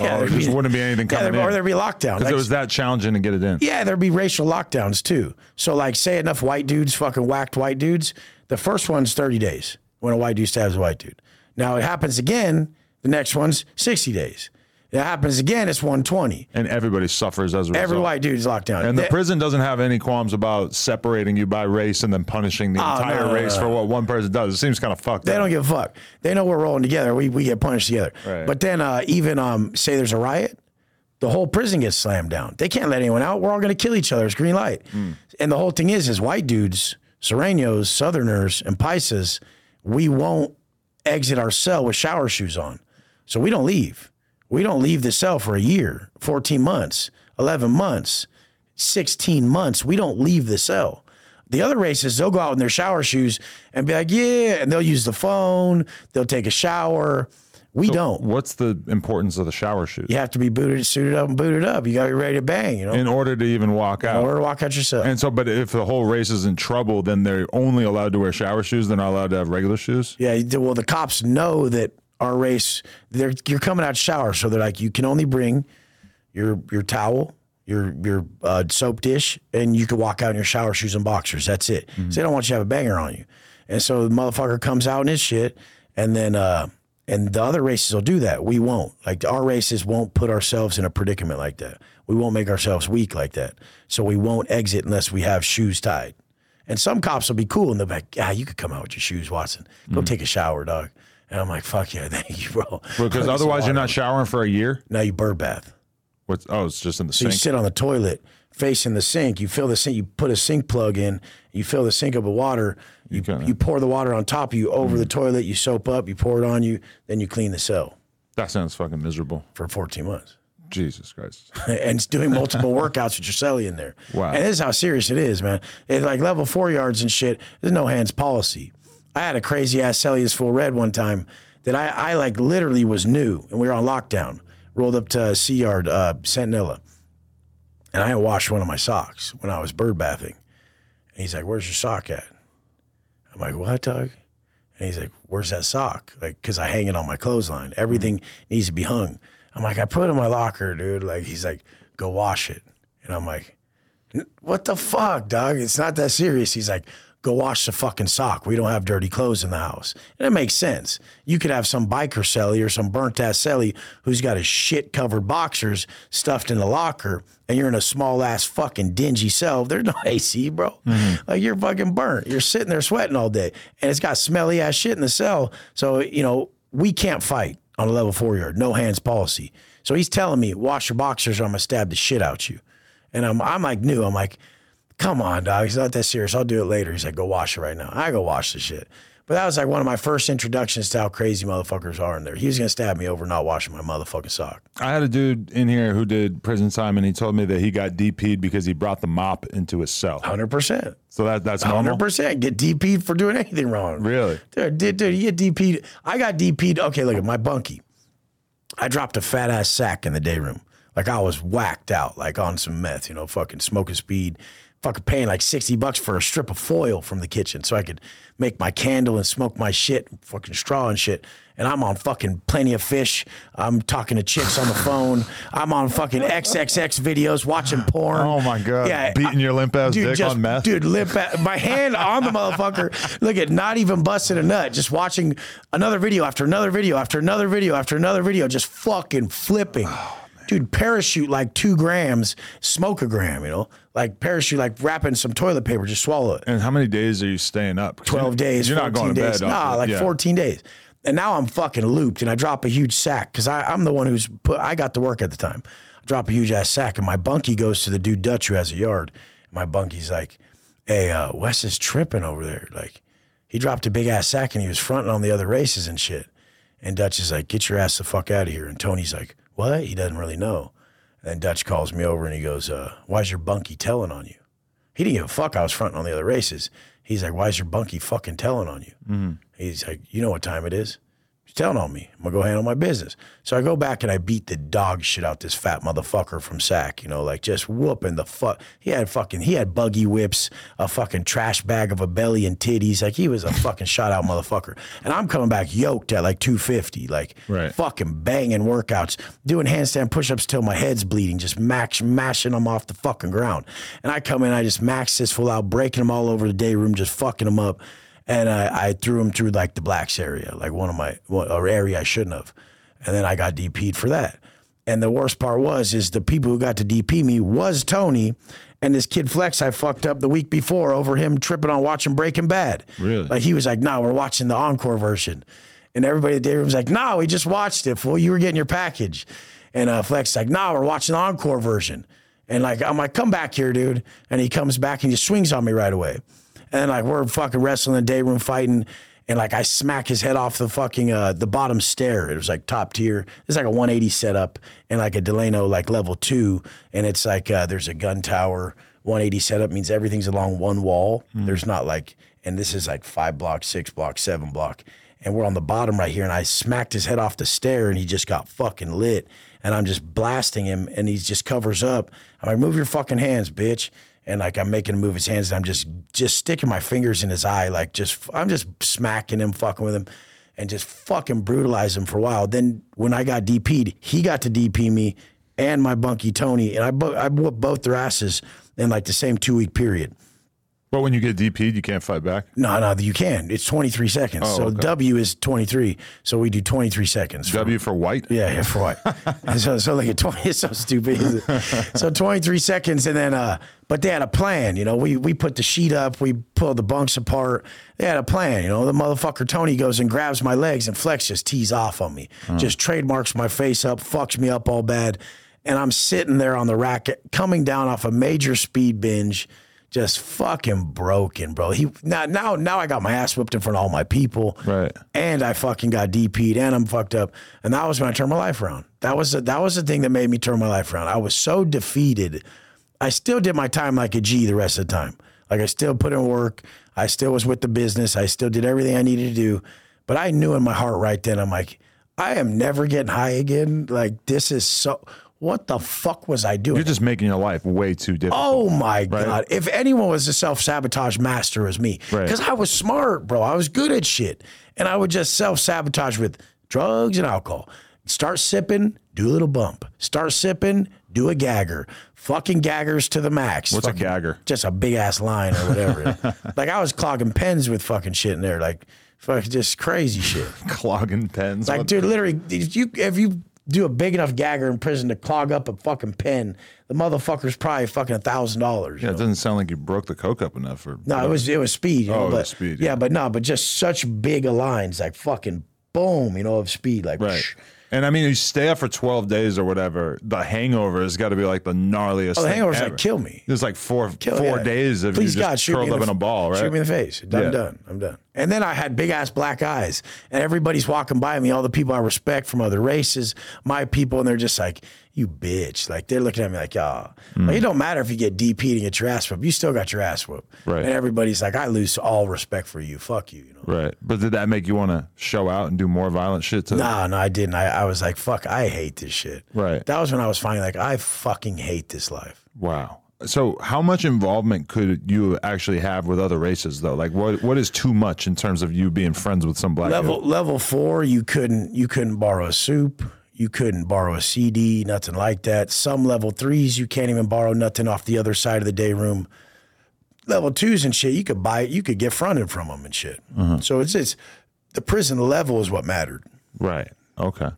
Oh, there there'd just wouldn't be anything yeah, coming there- Or in. there'd be lockdown. Because it was that challenging to get it in. yeah, there'd be racial lockdowns too. So, like, say enough white dudes fucking whacked white dudes. The first one's 30 days when a white dude stabs a white dude. Now, it happens again. The next one's 60 days. It happens again. It's 120. And everybody suffers as a result. Every white dude is locked down. And the They- prison doesn't have any qualms about separating you by race and then punishing the Oh, entire no, no, race no. for what one person does. It seems kind of fucked up. They up. don't give a fuck. They know we're rolling together. We, we get punished together. Right. But then uh, even um, say there's a riot, the whole prison gets slammed down. They can't let anyone out. We're all going to kill each other. It's green light. And the whole thing is, is white dudes, Sureños, Southerners, and Paisas, we won't exit our cell with shower shoes on. So we don't leave. We don't leave the cell for a year, 14 months, 11 months, 16 months. We don't leave the cell. The other races, they'll go out in their shower shoes and be like, yeah, and they'll use the phone, they'll take a shower. We don't. What's the importance of the shower shoes? You have to be booted, suited up, and booted up. You got to be ready to bang, you know, In order to even walk out. in order to walk out yourself. And so, but if the whole race is in trouble, then they're only allowed to wear shower shoes. They're not allowed to have regular shoes. Yeah, well, the cops know that our race, they're you're coming out shower, so they're like, you can only bring your your towel, your your uh, soap dish, and you can walk out in your shower shoes and boxers. That's it. So they don't want you to have a banger on you. And so the motherfucker comes out in his shit, and then uh, and the other races will do that. We won't. Like our races won't put ourselves in a predicament like that. We won't make ourselves weak like that. So we won't exit unless we have shoes tied. And some cops will be cool and they'll be like, yeah, you could come out with your shoes, Watson. Go take a shower, dog. And I'm like, fuck yeah, thank you, bro. Because otherwise, you're not showering for a year. Now you bird bath. What's, oh, it's just in the sink. You sit on the toilet facing the sink. You fill the sink. You put a sink plug in. You fill the sink up with water. You, you pour the water on top of you over the toilet. You soap up. You pour it on you. Then you clean the cell That sounds fucking miserable. for 14 months. Jesus Christ. and it's doing multiple workouts with your celly in there. Wow. And this is how serious it is, man. It's like level four yards and shit. There's no hands policy. I had a crazy ass celly as full red one time that I, I like literally was new and we were on lockdown. Rolled up to C Yard, uh, Centinela. And I had washed one of my socks when I was bird bathing. And he's like, Where's your sock at? I'm like, What, Doug? And he's like, Where's that sock? Like, cause I hang it on my clothesline. Everything needs to be hung. I'm like, I put it in my locker, dude. Like, he's like, Go wash it. And I'm like, what the fuck, dog? It's not that serious. He's like, go wash the fucking sock. We don't have dirty clothes in the house. And it makes sense. You could have some biker celly or some burnt ass celly who's got his shit covered boxers stuffed in the locker, and you're in a small ass fucking dingy cell. There's no AC, bro. Mm-hmm. Like you're fucking burnt. You're sitting there sweating all day, and it's got smelly ass shit in the cell. So you know we can't fight on a level four yard, no hands policy. So he's telling me, wash your boxers or I'm gonna stab the shit out you. And I'm I'm like new. I'm like, come on, dog. He's not that serious. I'll do it later. He's like, go wash it right now. I go wash the shit. But that was like one of my first introductions to how crazy motherfuckers are in there. He was gonna stab me over not washing my motherfucking sock. I had a dude in here who did prison time, and he told me that he got DP'd because he brought the mop into his cell. Hundred percent. So that that's normal. Hundred percent. Get DP'd for doing anything wrong. Really? Dude, dude, dude, you get DP'd. I got DP'd. Okay, look at my bunkie. I dropped a fat ass sack in the day room. Like I was whacked out, like on some meth, you know, fucking smoking speed, fucking paying like 60 bucks for a strip of foil from the kitchen so I could make my candle and smoke my shit, fucking straw and shit. And I'm on fucking plenty of fish. I'm talking to chicks on the phone. I'm on fucking XXX videos, watching porn. Oh my god! Yeah, beating your limp ass dick just, on meth. Dude, limp ass, my hand on the motherfucker. Look at not even busting a nut, just watching another video after another video after another video after another video, just fucking flipping. Oh, dude, parachute like two grams, smoke a gram, you know? Like parachute, like wrapping some toilet paper, just swallow it. And how many days are you staying up? 12 you're- days, You're 14 not going to days. bed. Nah, like yeah. 14 days. And now I'm fucking looped and I drop a huge sack because I'm the one who's put, I got to work at the time. I drop a huge ass sack and my bunkie goes to the dude Dutch who has a yard. My bunkie's like, hey, uh, Wes is tripping over there. Like, he dropped a big ass sack and he was fronting on the other races and shit. And Dutch is like, get your ass the fuck out of here. And Tony's like, what? He doesn't really know. And Dutch calls me over and he goes, uh, why's your bunkie telling on you? He didn't give a fuck. I was fronting on the other races. He's like, why's your bunkie fucking telling on you? He's like, you know what time it is? Telling on me. I'm gonna go handle my business. So I go back and I beat the dog shit out this fat motherfucker from Sac, you know, like just whooping the fuck. He had fucking, he had buggy whips, a fucking trash bag of a belly and titties. Like he was a fucking shot out motherfucker. And I'm coming back yoked at like 250, like Right. fucking banging workouts, doing handstand push-ups till my head's bleeding, just max mashing them off the fucking ground. And I come in, I just max this full out, breaking them all over the day room, just fucking them up. And I, I threw him through like the blacks area, like one of my one, or area I shouldn't have. And then I got DP'd for that. And the worst part was, is the people who got to DP me was Tony and this kid Flex I fucked up the week before over him tripping on watching Breaking Bad. Really? Like he was like, "No, we're watching the encore version," and everybody at the day room was like, "No, we just watched it. Fool, you were getting your package." And uh, Flex like, "No, we're watching the encore version." And like, I'm like, "Come back here, dude!" And he comes back and he swings on me right away. And like, we're fucking wrestling in the day room fighting. And like I smack his head off the fucking uh, the bottom stair. It was like top tier. It's like a 180 setup and like a Delano like level two. And it's like uh, there's a gun tower 180 setup means everything's along one wall. There's not like, and this is like five block, six block, seven block. And we're on the bottom right here. And I smacked his head off the stair and he just got fucking lit. And I'm just blasting him and he just covers up. I'm like, move your fucking hands, bitch. And like I'm making him move his hands and I'm just just sticking my fingers in his eye, like just I'm just smacking him, fucking with him and just fucking brutalize him for a while. Then when I got DP'd, he got to DP me and my bunkie Tony, and I bo- I whooped both their asses in like the same two week period. But when you get DP'd, you can't fight back. No, no, you can. It's 23 seconds. Oh, so okay. W is 23. So we do 23 seconds. for- W for white. yeah, yeah, for? And so, so like a 20, it's so stupid. so 23 seconds, and then, uh, but they had a plan. You know, we we put the sheet up, we pulled the bunks apart. They had a plan. You know, the motherfucker Tony goes and grabs my legs, and Flex just tees off on me, just trademarks my face up, fucks me up all bad, and I'm sitting there on the rack, coming down off a major speed binge. Just fucking broken, bro. He now now now I got my ass whipped in front of all my people Right. and I fucking got DP'd and I'm fucked up. And that was when I turned my life around. That was the, that was the thing that made me turn my life around. I was so defeated. I still did my time like a G the rest of the time. Like I still put in work. I still was with the business. I still did everything I needed to do. But I knew in my heart right then, I'm like, I am never getting high again. Like this is so. What the fuck was I doing? You're just making your life way too difficult. Oh my God. If anyone was a self sabotage master, it was me. Right. Because I was smart, bro. I was good at shit. And I would just self sabotage with drugs and alcohol. Start sipping, do a little bump. Start sipping, do a gagger. Fucking gaggers to the max. What's a Fucking- gagger? Just a big ass line or whatever. like I was clogging pens with fucking shit in there. Like fucking just crazy shit. Clogging pens. Like, dude, literally, if you if you do a big enough gagger in prison to clog up a fucking pen, the motherfucker's probably fucking a thousand dollars. yeah, it doesn't sound like you broke the coke up enough. Or No, it was it was speed. You Oh, know, it but speed, Yeah. yeah. but no, but just such big lines, like fucking boom, you know, of speed, like right. And I mean, you stay up for 12 days or whatever. The hangover has got to be like the gnarliest. Oh, the hangover's ever. like kill me. There's like four Kill- four yeah. days of Please you God, just me curled in up the, in a ball, right? Shoot me in the face. I'm Yeah. done. I'm done. And then I had big ass black eyes, and everybody's walking by me. All the people I respect from other races, my people, and they're just like, "You bitch!" Like they're looking at me like, "Ah." Like, it don't matter if you get DP'd and get your ass whooped. You still got your ass whooped. Right. And everybody's like, "I lose all respect for you. Fuck you." You know. Right. But did that make you want to show out and do more violent shit to No, no, I didn't. I, I was like, fuck, I hate this shit. Right. That was when I was finally like, I fucking hate this life. Wow. So how much involvement could you actually have with other races though? Like what what is too much in terms of you being friends with some black Level dude? level four, you couldn't you couldn't borrow a soup. You couldn't borrow a CD, nothing like that. Some level threes, you can't even borrow nothing off the other side of the day room. Level twos and shit, you could buy it, you could get fronted from them and shit. Uh-huh. So it's just the prison level is what mattered. Right. Okay.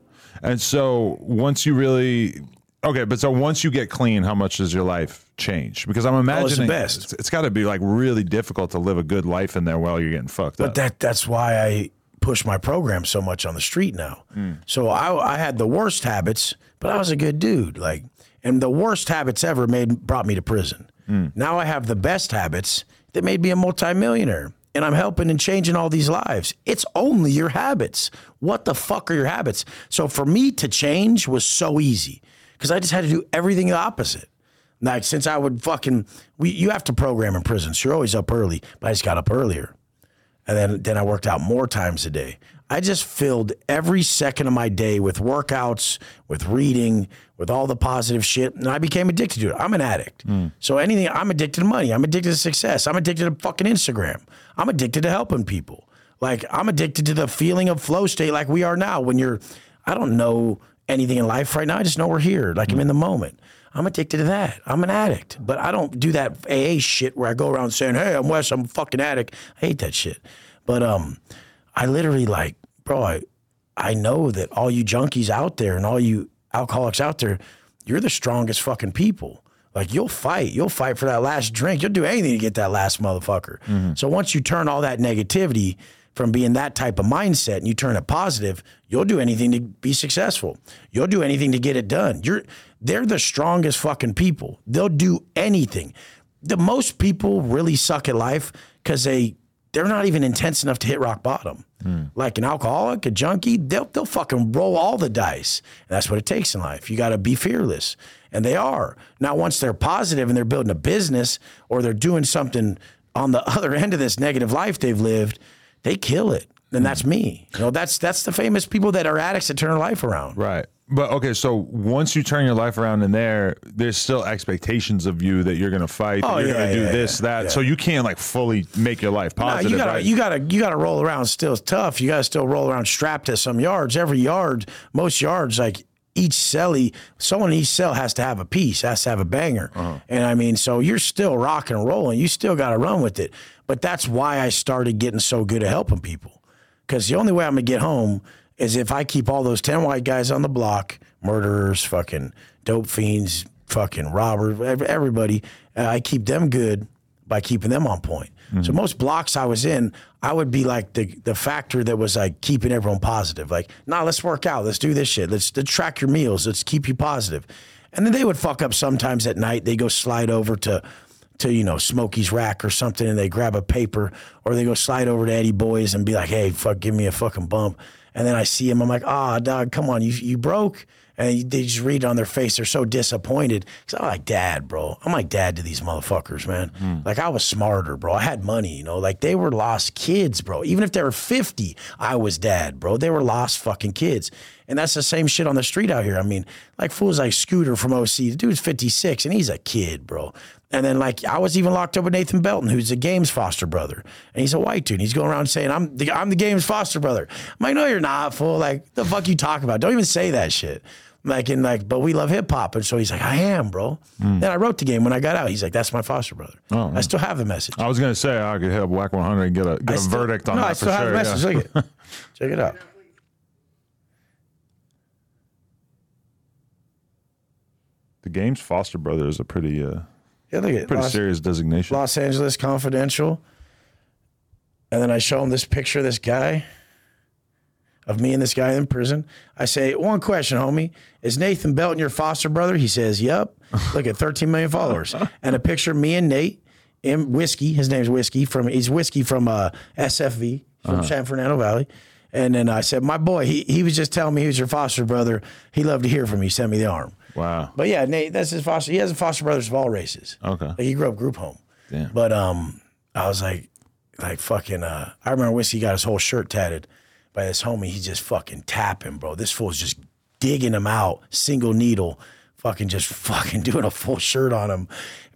And so once you really Okay, but so once you get clean, how much does your life change? Because I'm Oh, it's the imagining best. it's, it's got to be like really difficult to live a good life in there while you're getting fucked But up. that that's why I push my program so much on the street now. Mm. So I I had the worst habits, but I was a good dude. Like, and the worst habits ever made brought me to prison. Mm. Now I have the best habits that made me a multimillionaire. And I'm helping and changing all these lives. It's only your habits. What the fuck are your habits? So for me to change was so easy because I just had to do everything the opposite. Like since I would fucking we you have to program in prison, so you're always up early, but I just got up earlier. And then then I worked out more times a day. I just filled every second of my day with workouts, with reading, with all the positive shit, and I became addicted to it. I'm an addict. Hmm. So anything I'm addicted to money, I'm addicted to success, I'm addicted to fucking Instagram. I'm addicted to helping people. Like I'm addicted to the feeling of flow state like we are now when you're I don't know anything in life right now. I just know we're here. Like I'm in the moment. I'm addicted to that. I'm an addict, but I don't do that AA shit where I go around saying, "Hey, I'm Wes. I'm a fucking addict." I hate that shit. But um, I literally like, bro. I I know that all you junkies out there and all you alcoholics out there, you're the strongest fucking people. Like you'll fight. You'll fight for that last drink. You'll do anything to get that last motherfucker. So once you turn all that negativity from being that type of mindset and you turn it positive, you'll do anything to be successful. You'll do anything to get it done. You're they're the strongest fucking people. They'll do anything. The most people really suck at life because they they're not even intense enough to hit rock bottom. Hmm. Like an alcoholic, a junkie, they'll they'll fucking roll all the dice. And that's what it takes in life. You got to be fearless. And they are. Now, once they're positive and they're building a business or they're doing something on the other end of this negative life they've lived, they kill it. And that's me. You know, that's that's the famous people that are addicts that turn their life around. Right. But okay, so once you turn your life around in there, there's still expectations of you that you're gonna fight, Oh, you're yeah, gonna do yeah, this, yeah, that. yeah. So you can't like fully make your life Nah, positive. you gotta right? you gotta you gotta roll around still tough. You gotta still roll around strapped to some yards. Every yard, most yards, like each celly, someone in each cell has to have a piece, has to have a banger. Uh-huh. And I mean, so you're still rocking and rolling. You still gotta run with it. But that's why I started getting so good at helping people. Because the only way I'm gonna get home is if I keep all those ten white guys on the block, murderers, fucking dope fiends, fucking robbers, everybody. uh, I keep them good by keeping them on point. So most blocks I was in, I would be like the the factor that was like keeping everyone positive. Like, nah, let's work out, let's do this shit, let's, let's track your meals, let's keep you positive. And then they would fuck up sometimes at night. They go slide over to to you know Smokey's rack or something, and they grab a paper, or they go slide over to Eddie Boys and be like, "Hey, fuck, give me a fucking bump." And then I see him, I'm like, "Ah, dog, come on, you you broke." And they just read it on their face. They're so disappointed because I'm like dad, bro. I'm like dad to these motherfuckers, man. Like I was smarter, bro. I had money, you know. Like they were lost kids, bro. Even if they were 50, I was dad, bro. They were lost fucking kids. And that's the same shit on the street out here. I mean, like fools like Scooter from OC. The dude's 56 and he's a kid, bro. And then like I was even locked up with Nathan Belton, who's the game's foster brother, and he's a white dude. He's going around saying, "I'm the I'm the game's foster brother." I'm like, "No, you're not, fool. Like the fuck you talk about? Don't even say that shit." Like and like, but we love hip hop, and so he's like, "I am, bro." Then I wrote the game when I got out. He's like, "That's my foster brother." Oh, I still have the message. I was gonna say I could hit Wack 100 and get a get I a still- verdict on no, that I for still have sure. the message. yeah. Look it. Check it out. The game's foster brother is a pretty uh, Yeah, look at pretty Los, serious designation. Los Angeles Confidential. And then I show him this picture of this guy, of me and this guy in prison. I say, one question, homie. Is Nathan Belton your foster brother? He says, Yep. Look at 13 million followers. And a picture of me and Nate in whiskey. His name's Whiskey from he's whiskey from uh, SFV from San Fernando Valley. And then I said, My boy, he, he was just telling me he was your foster brother. He loved to hear from you. He sent me the arm. Wow. But yeah, Nate, that's his foster. He has a foster brothers of all races. Okay. Like he grew up group home. Damn. But um, I was like, like fucking. Uh, I remember Whiskey got his whole shirt tatted by this homie. He just fucking tapping, bro. This fool's just digging him out, single needle, fucking just fucking doing a full shirt on him,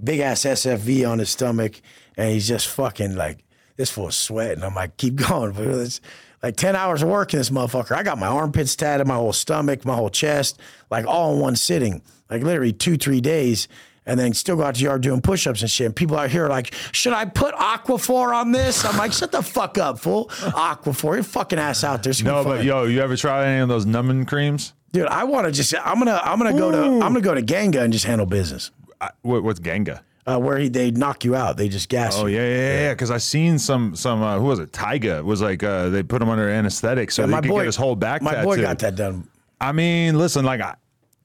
big ass SFV on his stomach, and he's just fucking like this fool's sweating. I'm like, keep going, but like ten hours of work in this motherfucker. I got my armpits tatted, my whole stomach, my whole chest, like all in one sitting, like literally two, three days. And then still go out to the yard doing push-ups and shit. And people out here are like, should I put Aquaphor on this? I'm like, shut the fuck up, fool. Aquaphor, your fucking ass out there. No, but yo, you ever tried any of those numbing creams? Dude, I want to just. I'm gonna. I'm gonna go to. I'm gonna go to Ganga and just handle business. I, what, what's Ganga? Uh, where he, they knock you out. They just gas you. Oh you. yeah, yeah, yeah. Because I seen some some uh, who was it? Tyga was like uh, they put him under anesthetic so my they could boy get his whole back My tattooed. boy got that done. I mean, listen, like I,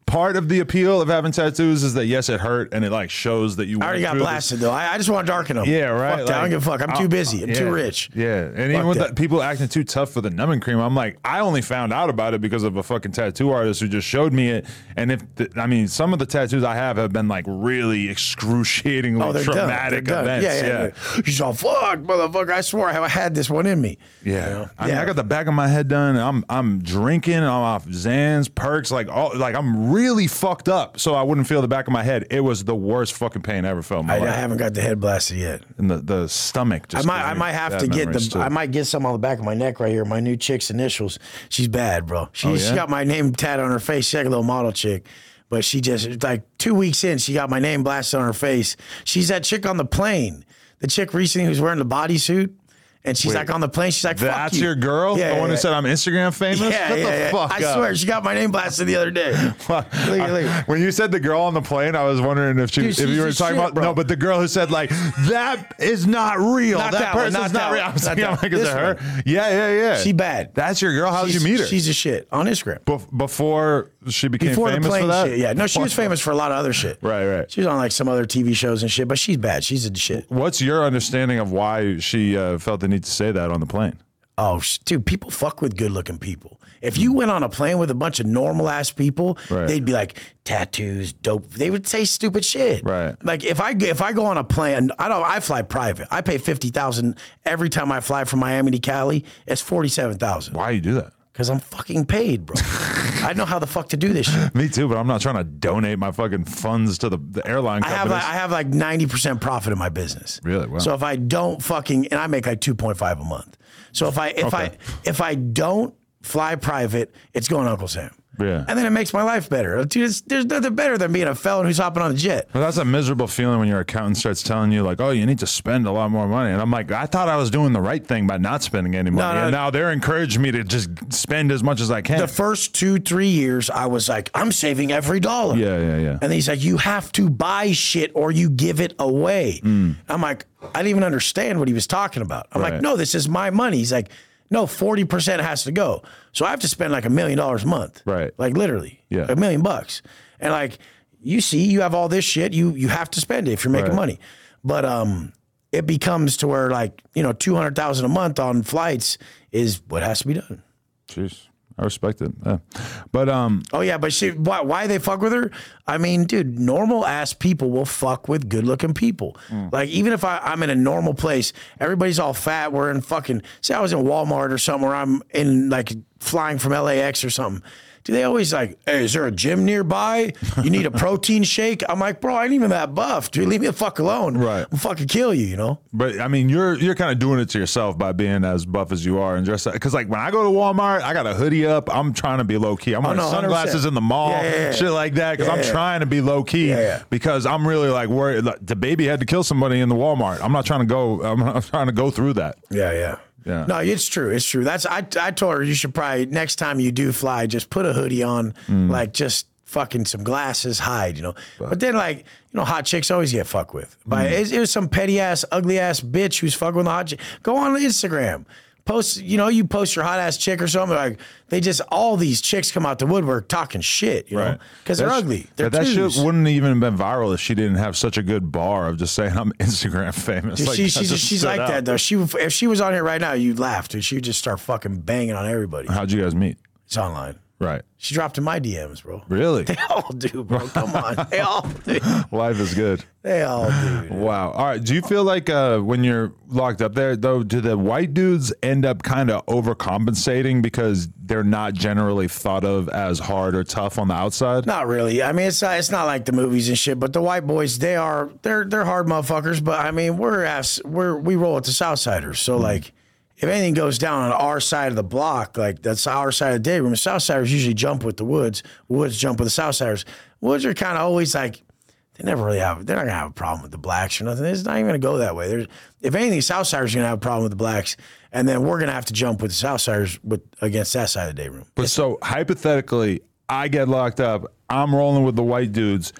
part of the appeal of having tattoos is that yes, it hurt and it like shows that you. I already got through this- blasted though. I, I just want to darken them. Yeah, right. Fuck that. I don't give a fuck. I'm too busy. I'm yeah, too rich. Yeah, and even with that. the people acting too tough for the numbing cream, I'm like, I only found out about it because of a fucking tattoo artist who just showed me it. And if the, I mean, some of the tattoos I have have been like really excruciatingly Oh, traumatic done. They're done. events. Yeah, yeah, yeah. He's all fuck, motherfucker. I swore I had this one in me. Yeah. You know? I mean, Yeah. I got the back of my head done. And I'm I'm drinking. I'm off Zans, perks, like all like I'm really fucked up. So I wouldn't feel the back of my head. It was the worst fucking pain I ever felt in my I, I haven't got the head blasted yet. and the, the stomach I just might, I might have to get the. too. I might get some on the back of my neck right here. My new chick's initials. She's bad, bro. She, oh, she yeah? got my name tatted on her face. She's like a little model chick, but she just like two weeks in, she got my name blasted on her face. She's that chick on the plane. The chick recently who's wearing the bodysuit. And she's like on the plane. She's like, Fuck That's you. your girl? Yeah, the one yeah, who said I'm Instagram famous? Yeah, Shut yeah, the yeah. fuck I up. swear, she got my name blasted the other day. look, at- when you said the girl on the plane, I was wondering if she, Dude, if you were talking shit, about bro. no, but the girl who said like that is not real. Not that that one, person's not not, real. I was not thinking, I'm like, one. is it This her? Yeah, yeah, yeah. She bad. That's your girl. How did you meet her? She's a shit on Instagram. Bef- before she became Before the famous plane for that. shit. Yeah. No, she was famous for a lot of other shit. Right, right. She was on like some other TV shows and shit, but she's bad. She's a shit. What's your understanding of why she uh, felt the need to say that on the plane? Oh, sh- dude, people fuck with good looking people. If you went on a plane with a bunch of normal ass people, Right. they'd be like tattoos, dope. They would say stupid shit. Right. Like if I if I go on a plane, I don't. I fly private. I pay fifty thousand every time I fly from Miami to Cali. It's forty seven thousand Why do you do that? Because I'm fucking paid, bro. I know how the fuck to do this shit. Me too, but I'm not trying to donate my fucking funds to the, the airline I have companies. like, I have like ninety percent profit in my business. Really? Wow. So if I don't fucking and I make like two point five a month. So if I if Okay. I if I don't fly private, it's going Uncle Sam. Yeah. And then it makes my life better. Dude, there's nothing better than being a felon who's hopping on a jet. But that's a miserable feeling when your accountant starts telling you like, "Oh, you need to spend a lot more money," and I'm like, "I thought I was doing the right thing by not spending any money," no. and now they're encouraging me to just spend as much as I can. The first two, three years, I was like, I'm saving every dollar. yeah, yeah, yeah. And he's like, you have to buy shit or you give it away. Mm. I'm like, I didn't even understand what he was talking about. I'm Right. like, no, this is my money. He's like, no, 40% has to go. So I have to spend like a million dollars a month. Right. Like literally. Yeah. A million bucks. And like, you see, you have all this shit, you you have to spend it if you're making Right. money. But um it becomes to where like, you know, 200,000 a month on flights is what has to be done. Jeez, I respect it. Yeah. But um, Oh yeah, but she why why they fuck with her? I mean, dude, normal ass people will fuck with good looking people. Like even if I, I'm in a normal place, everybody's all fat. We're in fucking say I was in Walmart or something, or I'm in like flying from LAX or something. Do they always like, hey, is there a gym nearby? You need a protein shake? I'm like, bro, I ain't even that buff, dude. Leave me the fuck alone. Right. I'll fucking kill you, you know? but I mean, you're you're kind of doing it to yourself by being as buff as you are and dressed because like when I go to Walmart, I got a hoodie up. I'm trying to be low key. I'm oh, wearing Oh, no, sunglasses in the mall, Yeah, yeah, yeah. shit like that because I'm trying to be low key because I'm really like worried. Like, the baby had to kill somebody in the Walmart. I'm not trying to go. I'm not trying to go through that. Yeah, yeah. Yeah. No, it's true. It's true. That's I I told her you should probably next time you do fly, just put a hoodie on, Mm. like just fucking some glasses, hide, you know. But then like, you know, hot chicks always get fucked with. But Mm. it, it was some petty ass, ugly ass bitch who's fucking with a hot chick. Go on Instagram. Post, you know, you post your hot ass chick or something. Like they just all these chicks come out the woodwork talking shit, you know, because they're ugly. They're that twos. shit wouldn't even have been viral if she didn't have such a good bar of just saying I'm Instagram famous. Dude, Like, she, she's just she's like out. that though. She if she was on here right now, you'd laugh, dude. She would just start fucking banging on everybody. How'd you guys meet? It's online. Right. She dropped in my DMs, bro. Really? They all do, bro. Come on. They all do. Life is good. They all do. dude. Wow. All right. Do you feel like uh, when you're locked up there, though, do the white dudes end up kind of overcompensating because they're not generally thought of as hard or tough on the outside? Not really. I mean, it's not, it's not like the movies and shit. But the white boys, they are they're they're hard motherfuckers. But I mean, we're ass we're we roll with the Southsiders. So like, if anything goes down on our side of the block, like that's our side of the day room. Southsiders usually jump with the Woods. Woods jump with the Southsiders. Woods are kind of always like. They never really have. They're not gonna have a problem with the blacks or nothing. It's not even gonna go that way. There's, if anything, Southsiders are gonna have a problem with the blacks, and then we're gonna have to jump with the Southsiders with against that side of the day room. But so hypothetically, I get locked up. I'm rolling with the white dudes.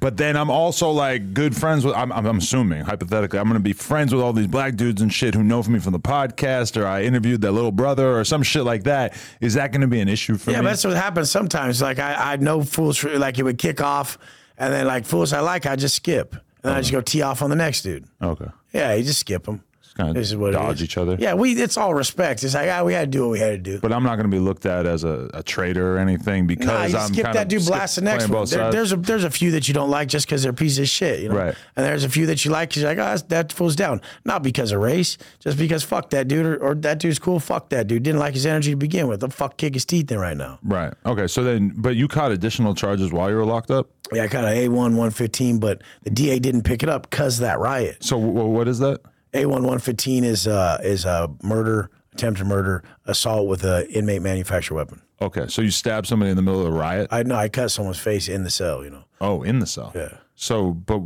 But then I'm also like good friends with. I'm, I'm I'm assuming hypothetically, I'm going to be friends with all these black dudes and shit who know me from the podcast, or I interviewed their little brother, or some shit like that. Is that going to be an issue for Yeah, me? Yeah, that's what happens sometimes. Like I, I know fools for like it would kick off, and then like fools I like, I just skip, and then I just go tee off on the next dude. okay. Yeah, you just skip them. Kinda this is what it dodge each other. Yeah, we. It's all respect. It's like ah, we had to do what we had to do. But I'm not going to be looked at as a, a traitor or anything because you I'm skip kind that of dude, blast the next one. There, there's a there's a few that you don't like just because they're a piece of shit, you know. Right. And there's a few that you like because you're like, oh, that fool's down. Not because of race, just because fuck that dude or, or that dude's cool. Fuck that dude. Didn't like his energy to begin with. The fuck kick his teeth in right now. right. Okay. So then, but you caught additional charges while you were locked up. Yeah, I got an A1 115, but the DA didn't pick it up because that riot. So w- what is that? A1 115 is uh, is a murder, attempted murder, assault with an inmate manufactured weapon. Okay. So you stabbed somebody in the middle of a riot. I know I cut someone's face in the cell. You know, Oh, in the cell. Yeah. So, but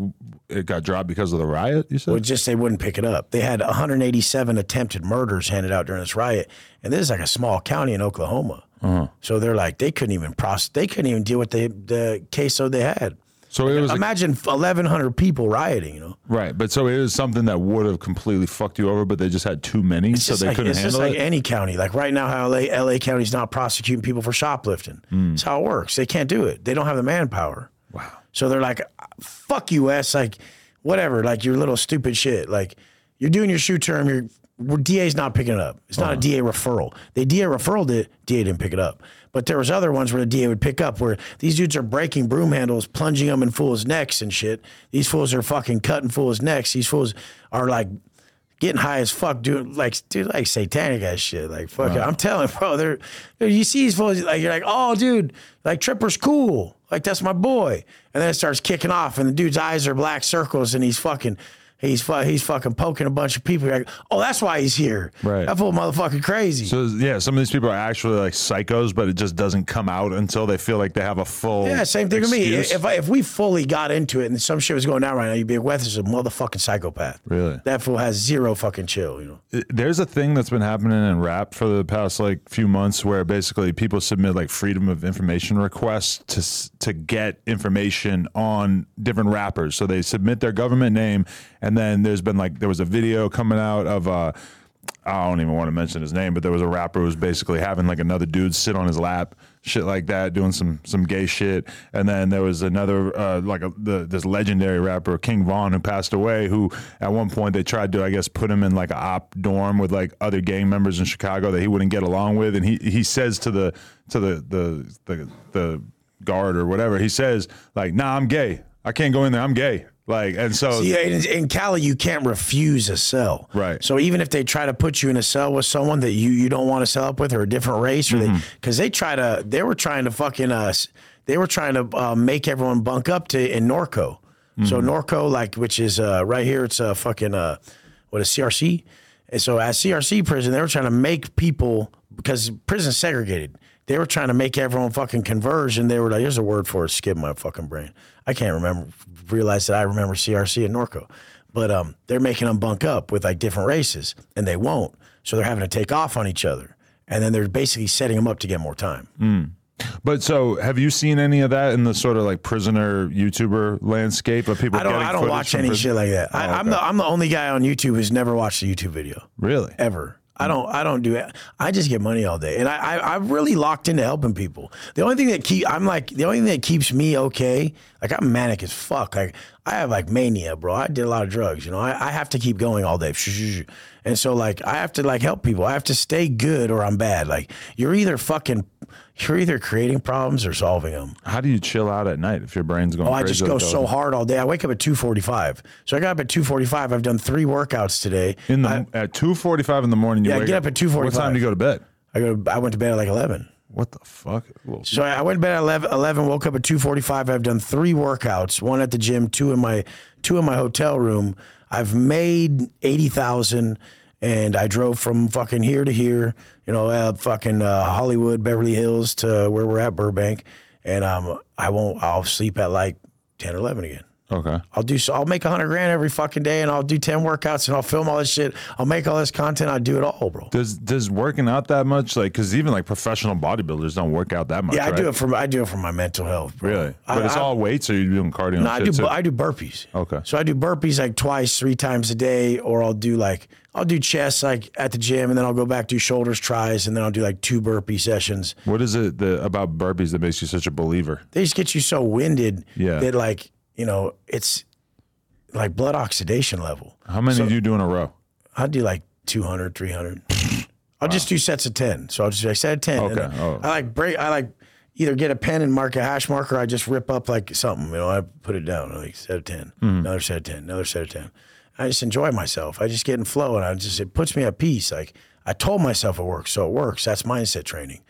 it got dropped because of the riot. You said. but just they wouldn't pick it up. They had 187 attempted murders handed out during this riot, and this is like a small county in Oklahoma. Uh-huh. So they're like they couldn't even process. They couldn't even deal with the the caseload they had. So it was Imagine 1,100 people rioting. You know. right, but so it was something that would have completely fucked you over, but they just had too many, so they like, couldn't it's just handle like it. any county. Like right now, how LA, LA County's not prosecuting people for shoplifting. Hmm. That's how it works. They can't do it. They don't have the manpower. wow. So they're like, "Fuck you, S." Like, whatever. Like your little stupid shit. Like you're doing your SHU term. You're DA's not picking it up. It's not a DA referral. They DA referred it, DA didn't pick it up. But there was other ones where the DA would pick up where these dudes are breaking broom handles, plunging them in fools' necks and shit. These fools are fucking cutting fools' necks. These fools are like getting high as fuck, doing like dude, like satanic ass shit. Like fuck, it. I'm telling, bro. They're you see these fools like you're like, oh, dude, like Tripper's cool, like that's my boy, and then it starts kicking off, and the dude's eyes are black circles, and he's fucking. He's fu- he's fucking poking a bunch of people. You're like, oh, that's why he's here. Right. That fool motherfucking crazy. So yeah, some of these people are actually like psychos, but it just doesn't come out until they feel like they have a full. Yeah, same thing with me. If I, if we fully got into it and some shit was going down right now, you'd be like, Wes is a motherfucking psychopath. Really? That fool has zero fucking chill, you know. There's a thing that's been happening in rap for the past like few months where basically people submit like freedom of information requests to to get information on different rappers. So they submit their government name, and then there's been like there was a video coming out of uh, I don't even want to mention his name, but there was a rapper who was basically having like another dude sit on his lap, shit like that, doing some some gay shit. And then there was another uh, like a, the, this legendary rapper King Von who passed away, who at one point they tried to I guess put him in like a op dorm with like other gang members in Chicago that he wouldn't get along with, and he he says to the to the the the, the guard or whatever, he says like, "Nah, I'm gay. I can't go in there. I'm gay." Like, and so Yeah, in, in Cali, you can't refuse a cell. Right. So even if they try to put you in a cell with someone that you, you don't want to cell up with or a different race, or Mm-hmm. they because they try to they were trying to fucking us, they were trying to uh, make everyone bunk up to in Norco. So Mm-hmm. Norco, like which is uh, right here, it's a fucking uh, what is CRC, and so at CRC prison, they were trying to make people because prison's segregated. They were trying to make everyone fucking converge, and they were like, "Here's a word for it." Skip my fucking brain. I can't remember. Realize that I remember CRC and Norco, but um, they're making them bunk up with like different races, and they won't. So they're having to take off on each other, and then they're basically setting them up to get more time. But so, have you seen any of that in the sort of like prisoner YouTuber landscape of people? I don't. I don't watch any prison? shit like that. I, Oh, I'm okay. the I'm the only guy on YouTube who's never watched a YouTube video Really? ever. I don't. I don't do it. I just get money all day, and I, I I'm really locked into helping people. The only thing that keep I'm like the only thing that keeps me okay. Like I'm manic as fuck. Like I have like mania, bro. I did a lot of drugs. You know, I, I have to keep going all day, and so like I have to like help people. I have to stay good or I'm bad. Like you're either fucking you're either creating problems or solving them. How do you chill out at night if your brain's going? Oh, I just go so hard all day. I wake up at 2:45. So I got up at 2:45. I've done three workouts today. In the I, at two forty five in the morning. You Yeah, I wake get up at 2:45. What time do you go to bed? I go. I went to bed at like 11. What the fuck? So I went to bed at 11, 11 woke up at 2:45. I've done three workouts, one at the gym, two in my two in my hotel room. I've made 80,000 and I drove from fucking here to here, you know, uh, fucking uh, Hollywood, Beverly Hills to where we're at Burbank, and um I won't I'll sleep at like 10 or 11 again. Okay. I'll do so. I'll make a hundred grand every fucking day, and I'll do ten workouts, and I'll film all this shit. I'll make all this content. I do it all, bro. Does does working out that much like because even like professional bodybuilders don't work out that much. Yeah, I right? do it for I do it for my mental health. Bro. Really, I, but it's I- all weights, or you doing cardio? and No, I do. too? I do burpees. Okay. So I do burpees like twice, three times a day, or I'll do like I'll do chest like at the gym, and then I'll go back do shoulders, tris, and then I'll do like two burpee sessions. What is it that, about burpees that makes you such a believer? They just get you so winded Yeah. that like you know it's like blood oxidation level. How many do you do in a row? I'll do like 200, 300. I'll just do sets of 10. So I'll just like set of 10. Okay. Oh. I like break, I like either get a pen and mark a hash marker. I just rip up like something, you know, I put it down, like set of 10, Mm-hmm. another set of 10, another set of 10. I just enjoy myself. I just get in flow and I just, it puts me at peace. Like I told myself it works. So it works. That's mindset training.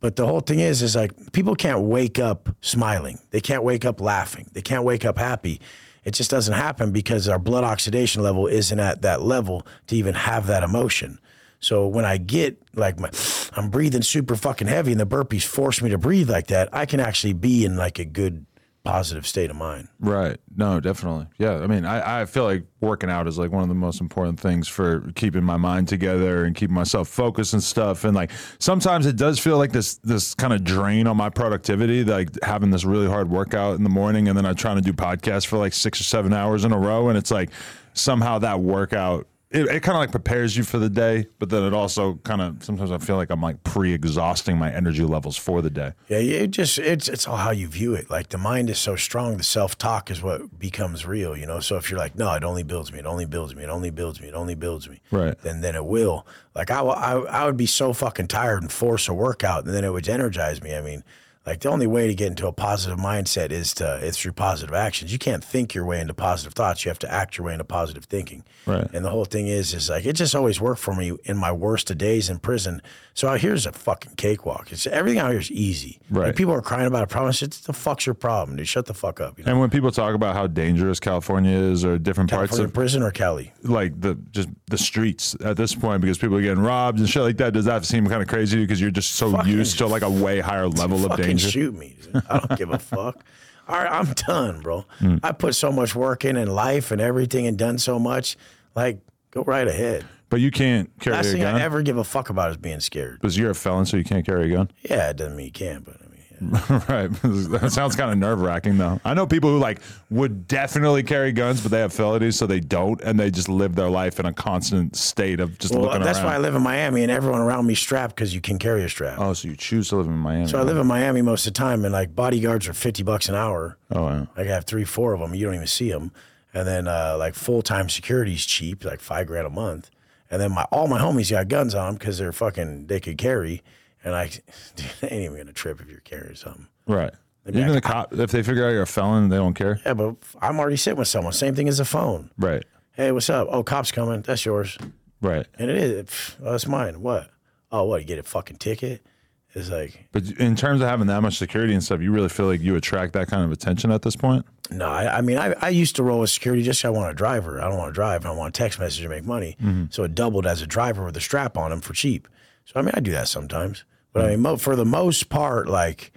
But the whole thing is, is like people can't wake up smiling. They can't wake up laughing. They can't wake up happy. It just doesn't happen because our blood oxidation level isn't at that level to even have that emotion. So when I get like my, I'm breathing super fucking heavy and the burpees force me to breathe like that, I can actually be in like a good positive state of mind. Right. No, definitely. Yeah. I mean, I, I feel like working out is like one of the most important things for keeping my mind together and keeping myself focused and stuff. And like sometimes it does feel like this this kind of drain on my productivity, like having this really hard workout in the morning and then I'm trying to do podcasts for like six or seven hours in a row. And it's like somehow that workout it, it kind of like prepares you for the day, but then it also kind of sometimes I feel like I'm like pre-exhausting my energy levels for the day. Yeah, it just it's it's all how you view it. Like the mind is so strong, the self talk is what becomes real. You know, so if you're like, no, it only builds me, it only builds me, it only builds me, it only builds me, Right. Then then it will. Like I, I I would be so fucking tired and force a workout, and then it would energize me. I mean. Like the only way to get into a positive mindset is to it's through positive actions. You can't think your way into positive thoughts. You have to act your way into positive thinking. Right. And the whole thing is, is like it just always worked for me in my worst of days in prison. So out here's a fucking cakewalk. It's everything out here is easy. Right. Like, people are crying about a problem. It's the fuck's your problem, dude? Shut the fuck up. You know? And when people talk about how dangerous California is or different parts of prison or Kelly? like the just the streets at this point because people are getting robbed and shit like that, does that seem kind of crazy because you're just so Fucking- used to like a way higher level of fucking shoot me. I don't give a fuck. All right, I'm done, bro. Hmm. I put so much work in in life and everything and done so much. Like, go right ahead. But you can't carry Last a thing I ever give a fuck about is being scared. because you're a felon, so you can't carry a gun. Yeah, it doesn't mean you can, but I mean, yeah. right. that sounds kind of nerve wracking, though. I know people who like would definitely carry guns, but they have felonies, so they don't, and they just live their life in a constant state of just well, looking that's around. why I live in Miami and everyone around me strapped because you can carry a strap. oh, so you choose to live in Miami? So I live in Miami most of the time, and like bodyguards are fifty bucks an hour. oh, wow. Like I have three, four of them. You don't even see them. And then uh, like full time security's cheap, like five grand a month. And then my all my homies got guns on them because they're fucking they could carry. And I, dude, they ain't even gonna trip if you're carrying something. right. Even the cop, if they figure out you're a felon, they don't care. Yeah, but I'm already sitting with someone. Same thing as a phone. Right. Hey, what's up? Oh, cops coming. That's yours. Right. And it is. Pff, Oh, that's mine. What? Oh, what? You get a fucking ticket? It's like But in terms of having that much security and stuff, you really feel like you attract that kind of attention at this point? No, I, I mean, I, I used to roll with security just 'cause I want a driver. I don't want to drive. I want a text message to make money. Mm-hmm. So it doubled as a driver with a strap on him for cheap. So I mean, I do that sometimes. But I mean, mo- for the most part, like,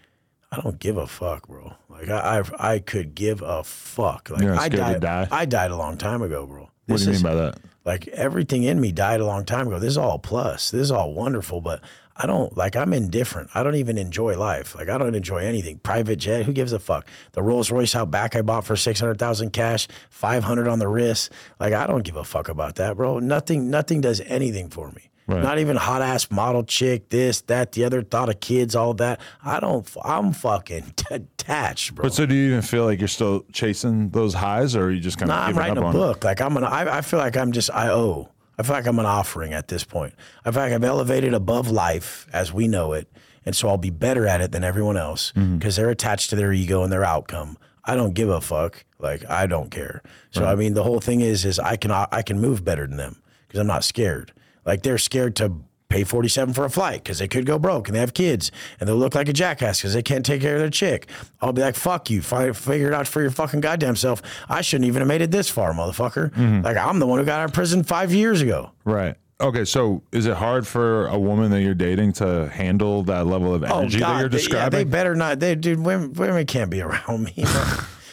I don't give a fuck, bro. Like, I I, I could give a fuck. Like, You're not I scared to died. die? I died a long time ago, bro. What This do you is- mean by that? like everything in me died a long time ago. This is all plus. This is all wonderful, but I don't like I'm indifferent. I don't even enjoy life. Like I don't enjoy anything. Private jet, who gives a fuck? The Rolls Royce out back I bought for six hundred thousand cash, five hundred on the wrist. Like I don't give a fuck about that, bro. Nothing nothing does anything for me. Right. Not even hot ass model chick, this, that, the other, thought of kids, all that. I don't I'm fucking detached, bro. But so do you even feel like you're still chasing those highs or are you just kind of Nah, I'm writing a on it? book. Like I'm an, I, I feel like I'm just, I owe. I feel like I'm an offering at this point. I feel like I've elevated above life as we know it. And so I'll be better at it than everyone else because Mm-hmm. they're attached to their ego and their outcome. I don't give a fuck. Like I don't care. So I mean, the whole thing is, is I can, I can move better than them because I'm not scared. Like they're scared to pay 47 for a flight because they could go broke and they have kids and they'll look like a jackass because they can't take care of their chick. I'll be like, fuck you. Fi- Figure it out for your fucking goddamn self. I shouldn't even have made it this far, motherfucker. Mm-hmm. Like, I'm the one who got out of prison five years ago. Right. Okay, so is it hard for a woman that you're dating to handle that level of energy that you're describing? they- Yeah, they better not. They, dude, women, women can't be around me.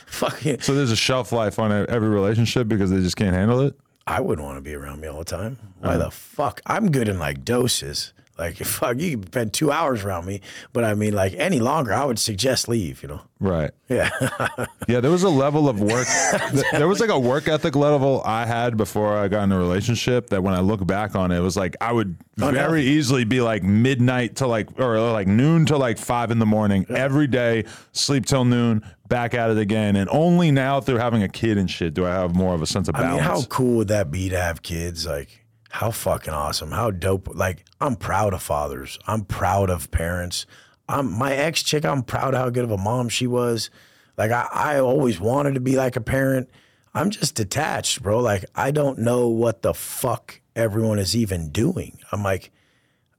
Fucking, so there's a shelf life on every relationship because they just can't handle it? I wouldn't want to be around me all the time. Why Uh-huh. the fuck? I'm good in like doses. Like, fuck, you can spend two hours around me, but I mean, like, any longer, I would suggest leave, you know? Right. Yeah. Yeah, there was a level of work. there was like a work ethic level I had before I got in a relationship that when I look back on it, it was like I would oh, very Unhealthy. easily be like midnight to like, or like noon to like five in the morning every day, sleep till noon, back at it again. And only now through having a kid and shit do I have more of a sense of I mean, balance. how cool would that be to have kids? Like, how fucking awesome. How dope. Like, I'm proud of fathers. I'm proud of parents. I'm my ex chick, I'm proud how good of a mom she was. Like, I, I always wanted to be like a parent. I'm just detached, bro. Like, I don't know what the fuck everyone is even doing. I'm like,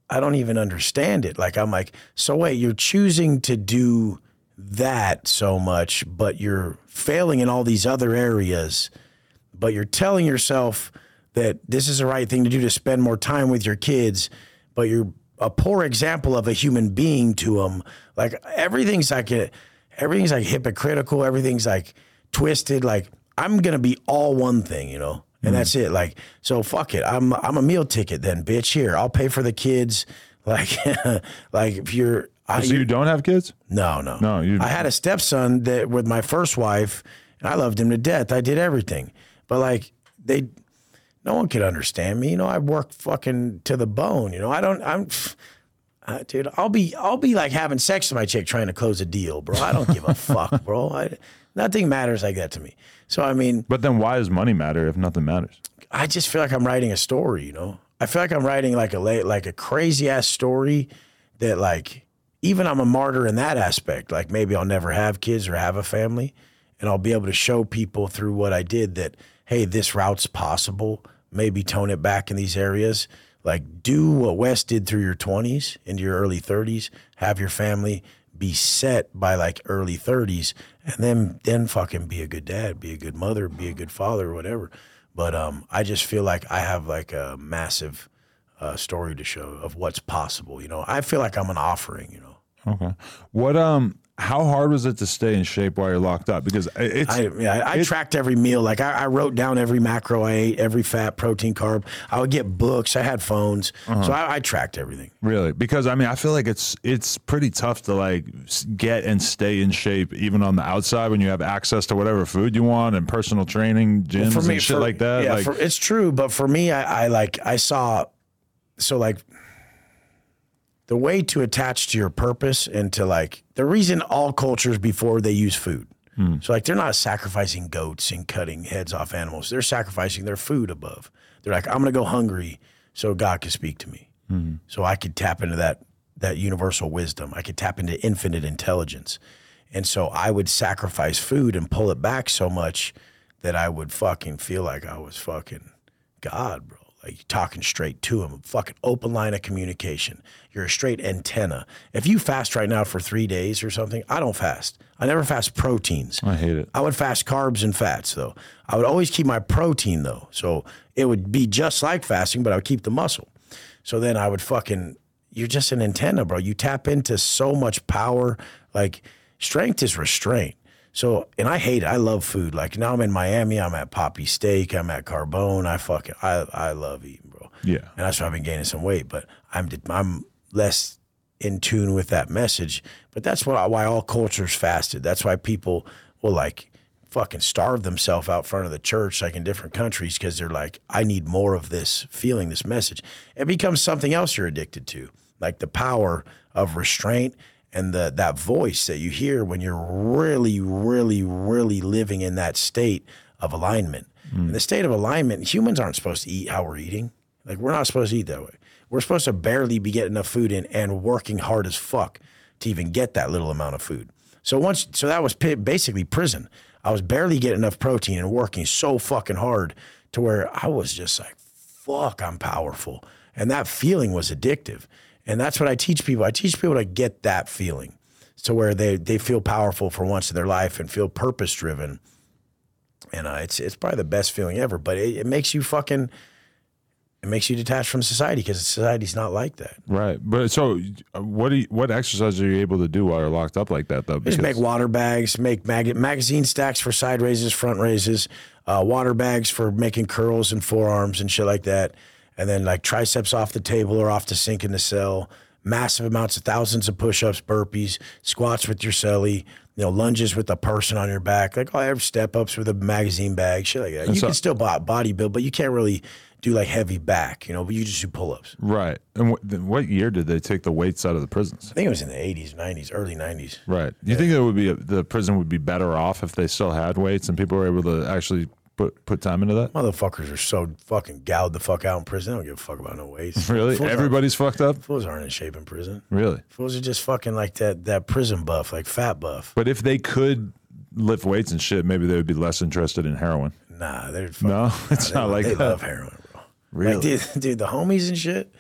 I don't even understand it. Like, I'm like, so wait, you're choosing to do that so much, but you're failing in all these other areas but you're telling yourself that this is the right thing to do to spend more time with your kids, but you're a poor example of a human being to them. Like everything's like a, everything's like hypocritical. Everything's like twisted. Like I'm gonna be all one thing, you know, and mm. that's it. Like so, fuck it. I'm I'm a meal ticket then, bitch. Here, I'll pay for the kids. Like like if you're. I, so you don't have kids? no, no, No, you- I had a stepson that with my first wife, and I loved him to death. I did everything, but like they, no one could understand me. You know, I work fucking to the bone. You know, I don't. I'm, uh, dude. I'll be I'll be like having sex with my chick trying to close a deal, bro. I don't give a fuck, bro. I, nothing matters like that to me. So I mean, But then why does money matter if nothing matters? I just feel like I'm writing a story, you know. I feel like I'm writing like a like a crazy ass story that like even I'm a martyr in that aspect. Like maybe I'll never have kids or have a family, and I'll be able to show people through what I did that hey, this route's possible. Maybe tone it back in these areas. Like do what Wes did through your 20s into your early 30s. Have your family be set by like early 30s, and then then fucking be a good dad, be a good mother, be a good father, whatever. But um, I just feel like I have like a massive uh, story to show of what's possible. You know, I feel like I'm an offering. You know, Okay. What um how hard was it to stay in shape while you're locked up? Because i- it's I yeah, I, I tracked every meal. Like I, I wrote down every macro I ate, every fat, protein, carb. I would get books. I had phones, uh-huh. so I, I tracked everything. really because I mean I feel like it's it's pretty tough to like get and stay in shape even on the outside when you have access to whatever food you want and personal training gyms for me, and shit for- like that. Yeah, like for, it's true. But for me, I, I like I saw, so like the way to attach to your purpose and to like the reason all cultures before they use food. Hmm. So like they're not sacrificing goats and cutting heads off animals. They're sacrificing their food above. They're like, I'm gonna go hungry so God can speak to me. Hmm. So I could tap into that that universal wisdom. I could tap into infinite intelligence. And so I would sacrifice food and pull it back so much that I would fucking feel like I was fucking God, bro. Like talking straight to him, fucking open line of communication. You're a straight antenna. If you fast right now for three days or something, I don't fast. I never fast proteins. I hate it. I would fast carbs and fats though. I would always keep my protein though. So it would be just like fasting, but I would keep the muscle. So then I would fucking, you're just an antenna, bro. You tap into so much power. Like strength is restraint. So, and I hate it. I love food. Like now I'm in Miami. I'm at Papi Steak. I'm at Carbone. I fucking, I, I love eating, bro. Yeah. And that's why I've been gaining some weight. But I'm, I'm less in tune with that message. But that's why, why all cultures fasted. That's why people will like fucking starve themselves out front of the church, like in different countries, because they're like, I need more of this feeling, this message. It becomes something else you're addicted to, like the power of restraint and the that voice that you hear when you're really, really, really living in that state of alignment. Mm. In the state of alignment, humans aren't supposed to eat how we're eating. Like we're not supposed to eat that way. We're supposed to barely be getting enough food in and working hard as fuck to even get that little amount of food. So once, so that was basically prison. I was barely getting enough protein and working so fucking hard to where I was just like, fuck, I'm powerful. And that feeling was addictive. And that's what I teach people. I teach people to get that feeling to where they, they feel powerful for once in their life and feel purpose driven. And uh, it's, it's probably the best feeling ever, but it, it makes you fucking, it makes you detached from society because society's not like that. Right. But so uh, what do you, what exercise are you able to do while you're locked up like that though? Just make water bags, make mag- magazine stacks for side raises, front raises, uh, water bags for making curls and forearms and shit like that. And then like triceps off the table or off the sink in the cell, massive amounts of thousands of push ups, burpees, squats with your celly, you know, lunges with a person on your back, like I every step ups with a magazine bag, shit like that. You so- can still body build, but you can't really do like heavy back, you know, but you just do pull ups. Right. And what, what year did they take the weights out of the prisons? I think it was in the 80s, 90s, early 90s. Right. Do you think it would be the prison would be better off if they still had weights and people were able to actually put put time into that? Motherfuckers are so fucking gouged the fuck out in prison. They don't give a fuck about no weights. Really? Fools Everybody's fucked up? Fools aren't in shape in prison. Really? Fools are just fucking like that that prison buff, like fat buff. But if they could lift weights and shit, maybe they would be less interested in heroin. Nah, they're fucking, No, it's they, not like they that. love heroin, bro. Really? Like, dude, dude, the homies and shit.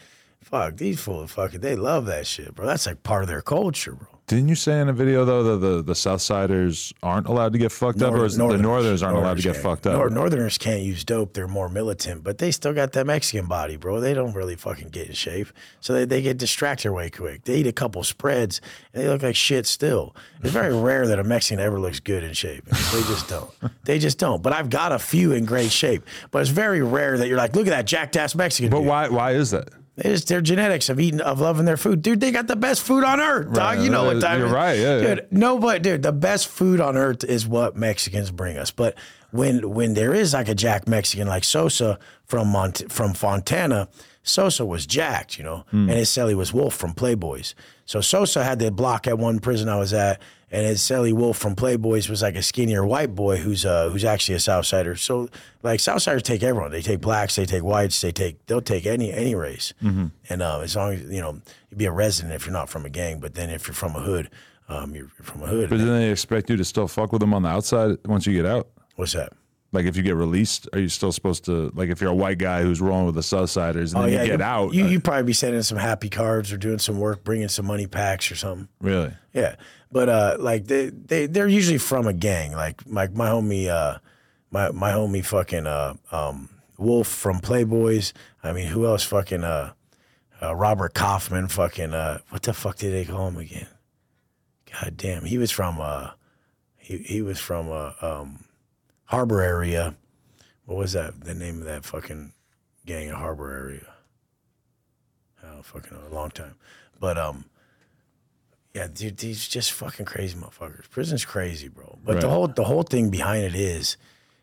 Fuck, these fools fucking they love that shit, bro. That's like part of their culture, bro. Didn't you say in a video though that the the Southsiders aren't allowed to get fucked up, or is it the Northerners aren't allowed to get fucked up? Nor- Northerners can't use dope. They're more militant, but they still got that Mexican body, bro. They don't really fucking get in shape. So they, they get distracted way quick. They eat a couple spreads and they look like shit still. It's very rare that a Mexican ever looks good in shape. They just don't. They just don't. But I've got a few in great shape. But it's very rare that you're like, look at that jacked ass Mexican. but dude. why why is that? They just their genetics of eating of loving their food, dude. They got the best food on earth, dog. You know what time You're right, yeah, dude. No, but dude, the best food on earth is what Mexicans bring us. But when when there is like a Jack Mexican like Sosa from Mont- from Fontana, Sosa was jacked, you know, Hmm. and his celly was Wolf from Playboys. So Sosa had the block at one prison I was at, and his celly Wolf from Playboys was like a skinnier white boy who's uh who's actually a Southsider. So like Southsiders take everyone. They take blacks, they take whites, they take they'll take any any race. And uh, as long as you know, you'd be a resident if you're not from a gang, but then if you're from a hood, um, you're from a hood. But then they expect you to still fuck with them on the outside once you get out. What's that? Like if you get released, are you still supposed to like if you're a white guy who's rolling with the Southsiders and then you get you- out? You uh, you probably be sending some happy cards or doing some work, bringing some money packs or something. really? Yeah, but uh, like they they they're usually from a gang. Like like my homie, uh, my my homie, fucking uh, um, Wolf from Playboys. I mean, who else? Fucking uh, uh, Robert Kaufman. Fucking uh, what the fuck did they call him again? God damn, he was from uh, he he was from uh, um, Harbor area. What was that? The name of that fucking gang in Harbor area? Don't fucking. A long time, but um. Yeah, dude, these just fucking crazy motherfuckers. Prison's crazy, bro. But the whole the whole thing behind it is,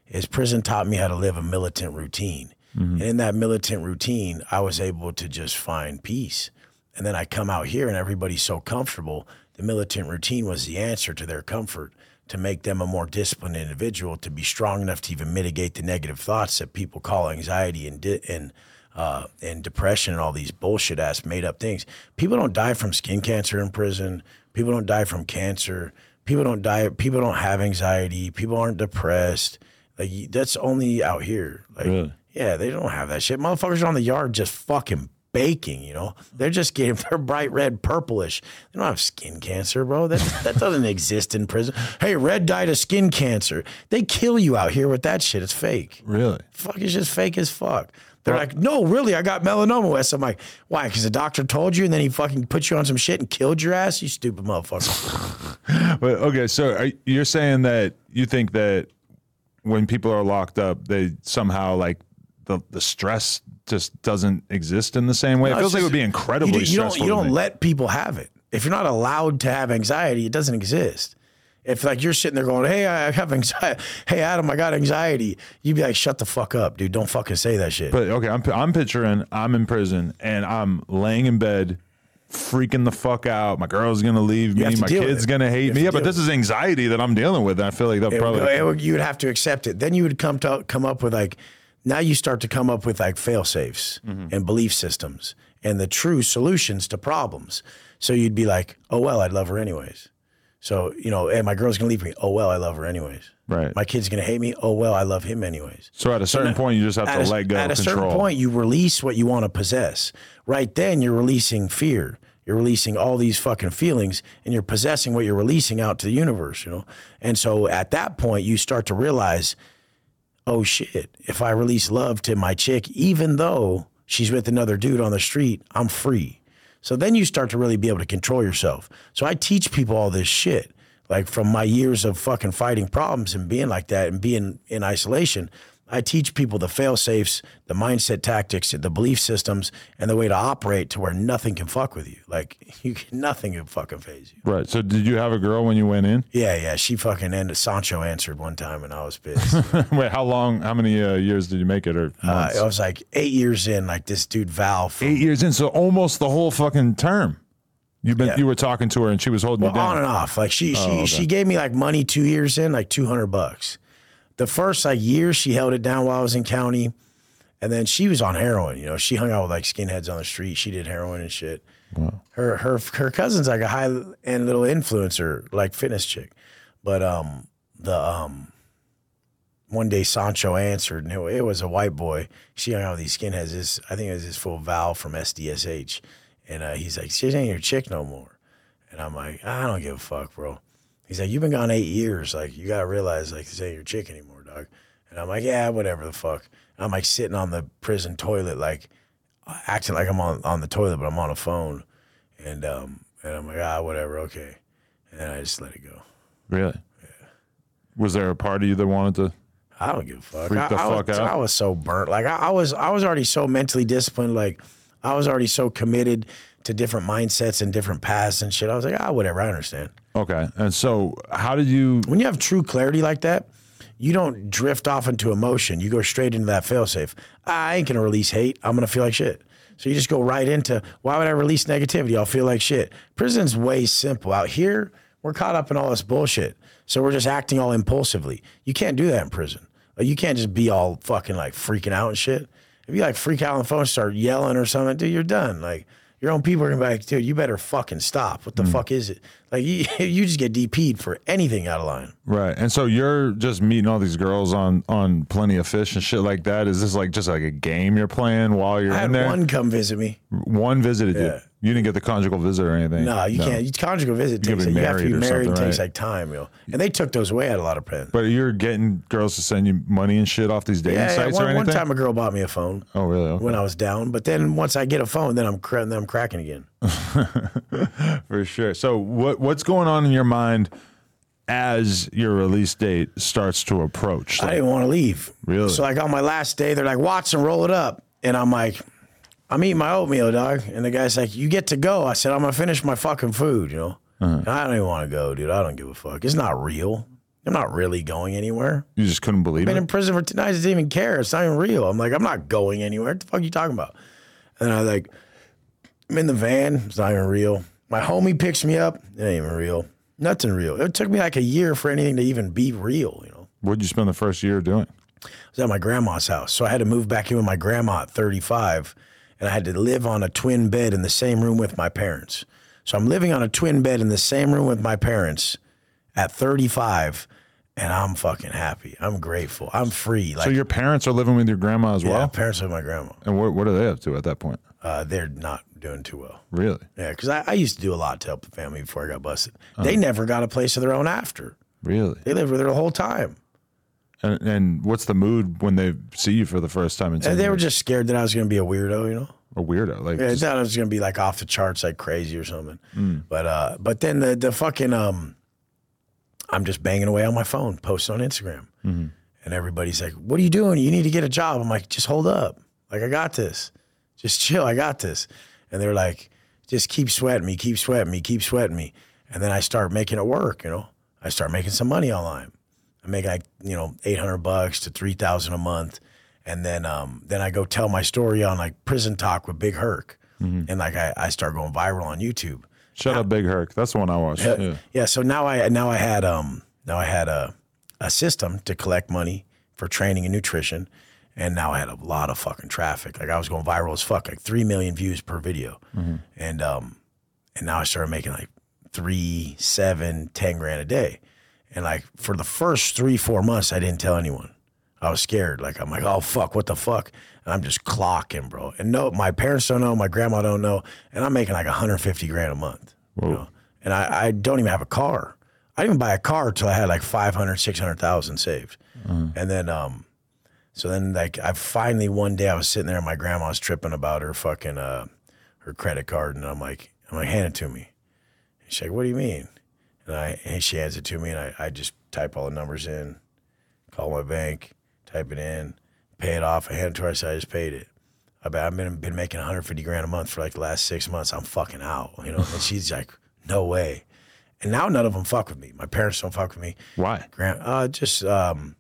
is prison taught me how to live a militant routine, mm-hmm. and in that militant routine, I was able to just find peace. And then I come out here, and everybody's so comfortable. The militant routine was the answer to their comfort, to make them a more disciplined individual, to be strong enough to even mitigate the negative thoughts that people call anxiety and di- and uh, and depression and all these bullshit ass made up things. People don't die from skin cancer in prison. People don't die from cancer. People don't die. People don't have anxiety. People aren't depressed. Like that's only out here. Like Really? yeah, they don't have that shit. Motherfuckers are on the yard just fucking baking. You know, they're just getting they're bright red, purplish. They don't have skin cancer, bro. That that doesn't exist in prison. Hey, red died of skin cancer. They kill you out here with that shit. It's fake Really? fuck is just fake as fuck. They're like, no, really, I got melanoma. Wes. I'm like, why? Because the doctor told you, and then he fucking put you on some shit and killed your ass. You stupid motherfucker. But okay, so are, you're saying that you think that when people are locked up, they somehow like the the stress just doesn't exist in the same way. it feels it's like it would be incredibly you, you don't, you don't let people have it. If you're not allowed to have anxiety, it doesn't exist. If like you're sitting there going, "Hey, I have anxiety. Hey, Adam, I got anxiety," you'd be like, "Shut the fuck up, dude. Don't fucking say that shit." But okay, I'm I'm picturing I'm in prison and I'm laying in bed, freaking the fuck out. My girl's gonna leave me. My kid's gonna hate me. Yeah, but this is anxiety that I'm dealing with. And I feel like that It- probably. would- you would have to accept it. Then you would come to come up with like now you start to come up with like fail safes Mm-hmm. and belief systems and the true solutions to problems. So you'd be like, oh well, I'd love her anyways. So you know, and my girl's gonna leave me. Oh well, I love her anyways. Right. My kid's gonna hate me. Oh well, I love him anyways. so at a certain point, you just have to a, let go. at a control. certain point, you release what you want to possess. Right then, you're releasing fear. You're releasing all these fucking feelings, and you're possessing what you're releasing out to the universe. You know, and so at that point, you start to realize, oh shit! If I release love to my chick, even though she's with another dude on the street, I'm free. So then you start to really be able to control yourself. So I teach people all this shit, like from my years of fucking fighting problems and being like that and being in isolation. I teach people the fail safes, the mindset tactics, the belief systems, and the way to operate to where nothing can fuck with you. Like you, nothing can fucking phase you. Right. So did you have a girl when you went in? Yeah, yeah. She fucking ended. Sancho answered one time, and I was pissed. Wait, how long? How many uh, years did you make it? Or uh? I was like eight years in, like this dude Val. From, Eight years in, so almost the whole fucking term. You've been Yeah. you were talking to her and she was holding Well, you on down. and off. Like she she Oh, okay. she gave me like money two years in, like two hundred bucks. The first like year she held it down while I was in county, and then she was on heroin. You know, she hung out with like skinheads on the street. She did heroin and shit. Her her her cousin's like a high end little influencer, like fitness chick. But um the um one day Sancho answered, and it, it was a white boy. She hung out with these skinheads. This I think it was this full Val from SDSH, and uh, he's like, "She ain't your chick no more." And I'm like, I don't give a fuck, bro. He's like, you've been gone eight years. Like, you gotta realize, like, this ain't your chick anymore, dog. And I'm like, yeah, whatever the fuck. And I'm like sitting on the prison toilet, like acting like I'm on, on the toilet, but I'm on a phone. And um, and I'm like, ah, whatever, okay. And then I just let it go. Really? Yeah. Was there a part of you that wanted to? I don't give a fuck. Freak I, the I fuck was, out. I was so burnt. Like I, I was, I was already so mentally disciplined. Like I was already so committed to different mindsets and different paths and shit. I was like, ah, whatever, I understand. Okay. And so, how did you? When you have true clarity like that, you don't drift off into emotion. You go straight into that failsafe. I ain't gonna release hate. I'm gonna feel like shit. So you just go right into why would I release negativity? I'll feel like shit. Prison's way simple. Out here, we're caught up in all this bullshit. So we're just acting all impulsively. You can't do that in prison. You can't just be all fucking like freaking out and shit. If you like freak out on the phone, start yelling or something, dude, you're done. Like your own people are gonna be like, dude, you better fucking stop. What the mm. fuck is it? Like you, you just get DP'd for anything out of line. Right. And so you're just meeting all these girls on on plenty of fish and shit like that. Is this like just like a game you're playing while you're I in had there? one come visit me. One visited Yeah. you. You didn't get the conjugal visit or anything. No, you can't. You conjugal visit You takes. gotta You have to be married. It takes right? like time, you know. And they took those away at a lot of prisons. But you're getting girls to send you money and shit off these dating Yeah, yeah, sites or one, anything. one time a girl bought me a phone oh, really? Okay. when I was down, but then once I get a phone, then I'm cra- then I'm cracking again. For sure. So what what's going on in your mind as your release date starts to approach? I didn't want to leave. Really? So like on my last day, they're like, Watson, roll it up. And I'm like, I'm eating my oatmeal, dog. And the guy's like, You get to go. I said, I'm gonna finish my fucking food, you know? Uh-huh. And I don't even want to go, dude. I don't give a fuck. It's not real. I'm not really going anywhere. you just couldn't believe it? I've Been it. in prison for two nights, I didn't even care. It's not even real. I'm like, I'm not going anywhere. What the fuck are you talking about? And I like, I'm in the van. It's not even real. My homie picks me up. It ain't even real. Nothing real. It took me like a year for anything to even be real, you know? What'd you spend the first year doing? I was at my grandma's house. So I had to move back in with my grandma at 35, and I had to live on a twin bed in the same room with my parents. So I'm living on a twin bed in the same room with my parents at 35, and I'm fucking happy. I'm grateful. I'm free. Like, So your parents are living with your grandma as yeah, well? parents with my grandma. And what what are they up to at that point? Uh, they're not doing too well. Really? Yeah, because I, I used to do a lot to help the family before I got busted. They never got a place of their own after. Really? They lived with her the whole time. And, and what's the mood when they see you for the first time in And 10 they were just scared that I was going to be a weirdo, you know? a weirdo? Like, Yeah, I just- thought I was gonna be like off the charts, like crazy or something. Hmm. But uh, but then the the fucking um, I'm just banging away on my phone, posting on Instagram, Mm-hmm. and everybody's like, "What are you doing? You need to get a job." I'm like, "Just hold up, like I got this, just chill, I got this." And they're like, "Just keep sweating me, keep sweating me, keep sweating me." And then I start making it work, you know. I start making some money online. I make like you know eight hundred bucks to three thousand a month, and then um, then I go tell my story on like prison talk with Big Herc, and like I, I start going viral on YouTube. shut up, Big Herc. That's the one I watched. Yeah. Yeah, so now I now I had um now I had a a system to collect money for training and nutrition, and now I had a lot of fucking traffic. Like I was going viral as fuck, like three million views per video, and um and now I started making like three, seven, ten grand a day, and like for the first three four months I didn't tell anyone. I was scared. Like I'm like, oh fuck, what the fuck? And I'm just clocking, bro. And no, my parents don't know, my grandma don't know, and I'm making like 150 grand a month. You know? And I, I don't even have a car. I didn't even buy a car till I had like 500, 600,000 saved. And then, um, so then like I finally one day I was sitting there and my grandma was tripping about her fucking, uh, her credit card. And I'm like, I'm like, hand it to me. And she's like, what do you mean? And I, and she hands it to me and I, I just type all the numbers in, call my bank, type it in, pay it off. I hand it to her. I said, I just paid it. I bet I've been, been making 150 grand a month for like the last six months. I'm fucking out, you know? And she's like, no way. And now none of them fuck with me. My parents don't fuck with me. Why? Grant, uh, just um,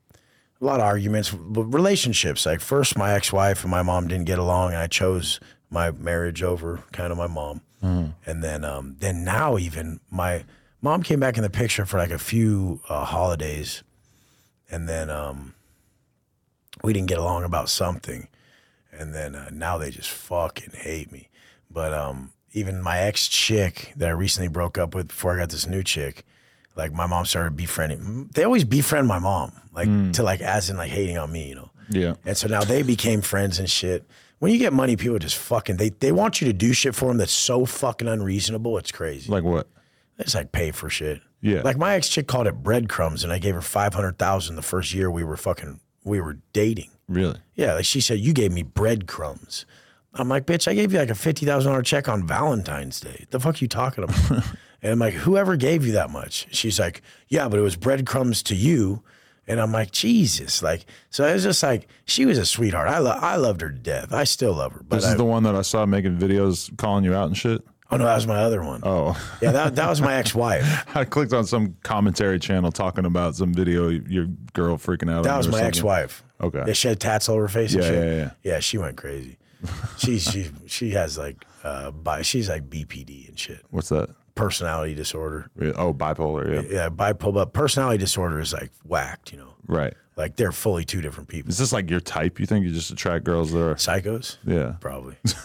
a lot of arguments, but relationships. Like first, my ex-wife and my mom didn't get along, and I chose my marriage over kind of my mom. And then, um, then now even my mom came back in the picture for like a few uh, holidays, and then um, we didn't get along about something, and then uh, now they just fucking hate me. But um, even my ex chick that I recently broke up with before I got this new chick, like my mom started befriending. They always befriend my mom, like to like as in like hating on me, you know. Yeah. And so now they became friends and shit. When you get money, people just fucking they they want you to do shit for them that's so fucking unreasonable. It's crazy. Like what? Just like pay for shit. Yeah. Like my ex chick called it breadcrumbs, and I gave her five hundred thousand the first year we were fucking we were dating. Really? Yeah, like she said, you gave me breadcrumbs. I'm like, bitch, I gave you like a fifty thousand dollar check on Valentine's Day. The fuck you talking about? and I'm like, whoever gave you that much? She's like, yeah, but it was breadcrumbs to you, And I'm like, Jesus, like, so it was just like she was a sweetheart. I lo- I loved her to death. I still love her. But This I, is the one that I saw making videos calling you out and shit. Oh no, that was my other one. Oh, Yeah, that that was my ex-wife. I clicked on some commentary channel talking about some video your girl freaking out. That on was my something. ex-wife. Okay. Yeah, she had tats all over her face. and Yeah, shit. yeah, yeah. Yeah, she went crazy. she she she has like uh, bi- she's like BPD and shit, What's that? personality disorder. Oh, bipolar. Yeah. Yeah, bipolar, but personality disorder is like whacked. You know, Right. like they're fully two different people. Is this like your type? You think you just attract girls that are? Psychos, Yeah. probably.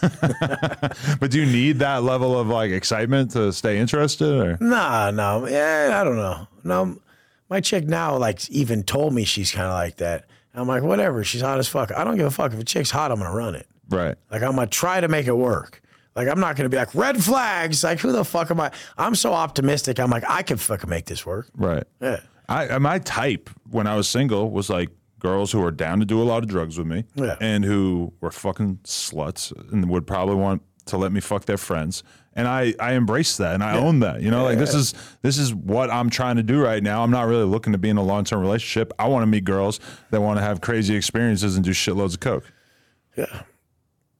But do you need that level of like excitement to stay interested? Or Nah, no, yeah, I don't know. No, my chick now like even told me she's kind of like that. I'm like, whatever. She's hot as fuck. I don't give a fuck if a chick's hot. I'm gonna run it. right. Like I'm gonna try to make it work. Like I'm not gonna be like red flags. Like who the fuck am I? I'm so optimistic. I'm like I can fucking make this work. Right. Yeah. I am my type when I was single was like girls who were down to do a lot of drugs with me, Yeah. and who were fucking sluts and would probably want to let me fuck their friends. And I I embraced that and I own that. You know, like this is this is what I'm trying to do right now. I'm not really looking to be in a long term relationship. I want to meet girls that want to have crazy experiences and do shitloads of coke. Yeah.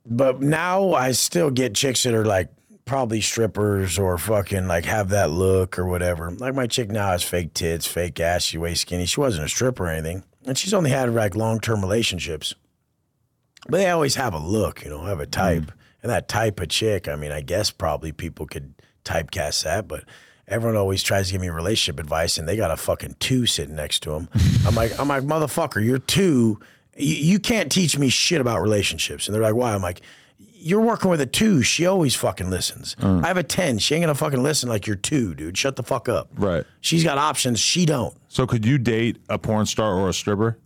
But now I still get chicks that are like probably strippers or fucking like have that look or whatever. Like my chick now has fake tits, fake ass, she way skinny. She wasn't a stripper or anything. And she's only had like long term relationships. But they always have a look, you know, have a mm-hmm. type. And that type of chick, I mean, I guess probably people could typecast that, but everyone always tries to give me relationship advice and they got a fucking two sitting next to them. I'm like, I'm like, motherfucker, you're two. You, you can't teach me shit about relationships. And they're like, why? I'm like, you're working with a two. She always fucking listens. I have a 10. She ain't gonna fucking listen like you're two, dude. Shut the fuck up. Right. She's got options. She don't. So could you date a porn star or a stripper?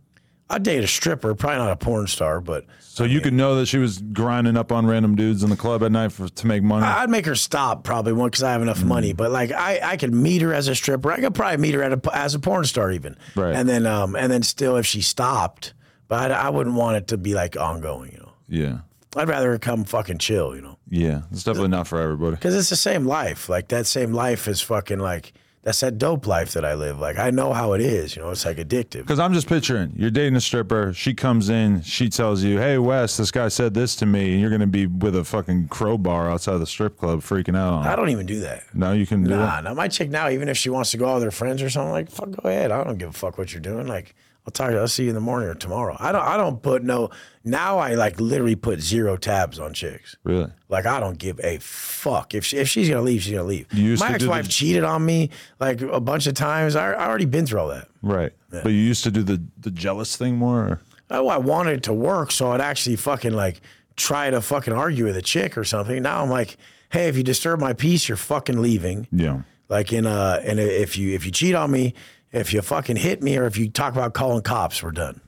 I'd date a stripper, probably not a porn star, but So you could know that she was grinding up on random dudes in the club at night for, to make money. I'd make her stop probably one because I have enough money. But like I, I could meet her as a stripper. I could probably meet her at a, as a porn star even. Right. And then um and then still if she stopped, but I, I wouldn't want it to be like ongoing. You know, yeah. I'd rather come fucking chill. You know, Yeah. It's definitely not for everybody. because it's the same life. Like that same life is fucking like that's that dope life that I live. Like I know how it is. You know, it's like addictive. Because I'm just picturing you're dating a stripper. She comes in. She tells you, "Hey, Wes, this guy said this to me," and you're going to be with a fucking crowbar outside the strip club, freaking out on. I don't even do that. No, you can do Nah, that. now my chick now, even if she wants to go out with her friends or something, like fuck, go ahead. I don't give a fuck what you're doing. Like I'll talk. I'll see you in the morning or tomorrow. I don't. I don't put no. Now I like literally put zero tabs on chicks. Really? Like I don't give a fuck if she, if she's gonna leave, she's gonna leave. You used my to do ex-wife the- cheated on me like a bunch of times. I, I already been through all that. Right. But you used to do the the jealous thing more. Or? Oh, I wanted it to work, so I'd actually fucking like try to fucking argue with a chick or something. Now I'm like, hey, if you disturb my peace, you're fucking leaving. Yeah. Like in uh, and if you if you cheat on me, if you fucking hit me, or if you talk about calling cops, we're done.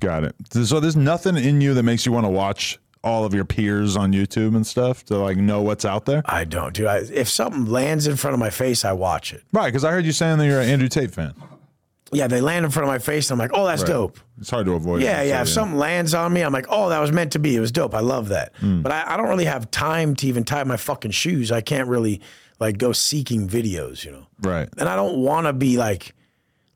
Got it. So there's nothing in you that makes you want to watch all of your peers on YouTube and stuff to like know what's out there. I don't, dude. I, if something lands in front of my face, I watch it. Right. Because I heard you saying that you're an Andrew Tate fan. Yeah, they land in front of my face, and I'm like, oh, that's dope. It's hard to avoid. Yeah, it, yeah. so, If something lands on me, I'm like, oh, that was meant to be. It was dope. I love that. Hmm. But I, I don't really have time to even tie my fucking shoes. I can't really like go seeking videos, you know. Right. And I don't want to be like,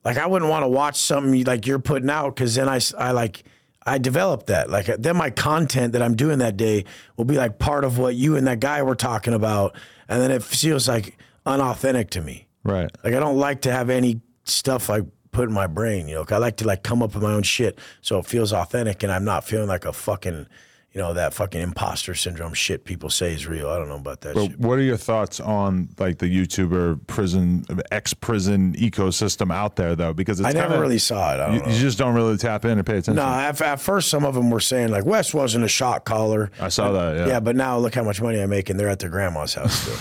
like I wouldn't want to watch something like you're putting out because then I, I like, I develop that. Like uh, then my content that I'm doing that day will be like part of what you and that guy were talking about, and then it feels like unauthentic to me. Right. Like I don't like to have any stuff like put in my brain, you know, I like to like come up with my own shit so it feels authentic and I'm not feeling like a fucking, you know, that fucking imposter syndrome shit people say is real. I don't know about that But shit. what are your thoughts on like the YouTuber prison, ex prison ecosystem out there though? Because it's I never kinda- really saw it. I don't You, know. you just don't really tap in or pay attention. no, at, at first some of them were saying like Wes wasn't a shot caller. I saw that. Yeah. Yeah, but now look how much money I make and they're at their grandma's house still.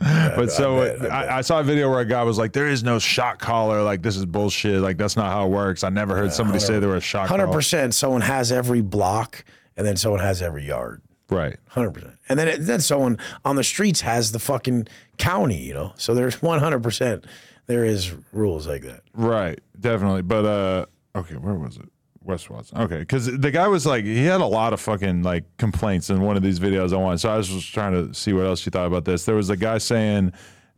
but so I bet, I I, I, saw a video where a guy was like, "There is no shot caller. Like this is bullshit. Like that's not how it works." I never heard somebody say there was a shot Hundred percent. Someone has every block, and then someone has every yard. Right. Hundred percent. And then it, then someone on the streets has the fucking county. You know, so there's one hundred percent. There is rules like that. Right. Definitely. But uh, okay, where was it? Wes Watson. Okay, because the guy was like, he had a lot of fucking like complaints in one of these videos I wanted. So I was just trying to see what else you thought about this. There was a guy saying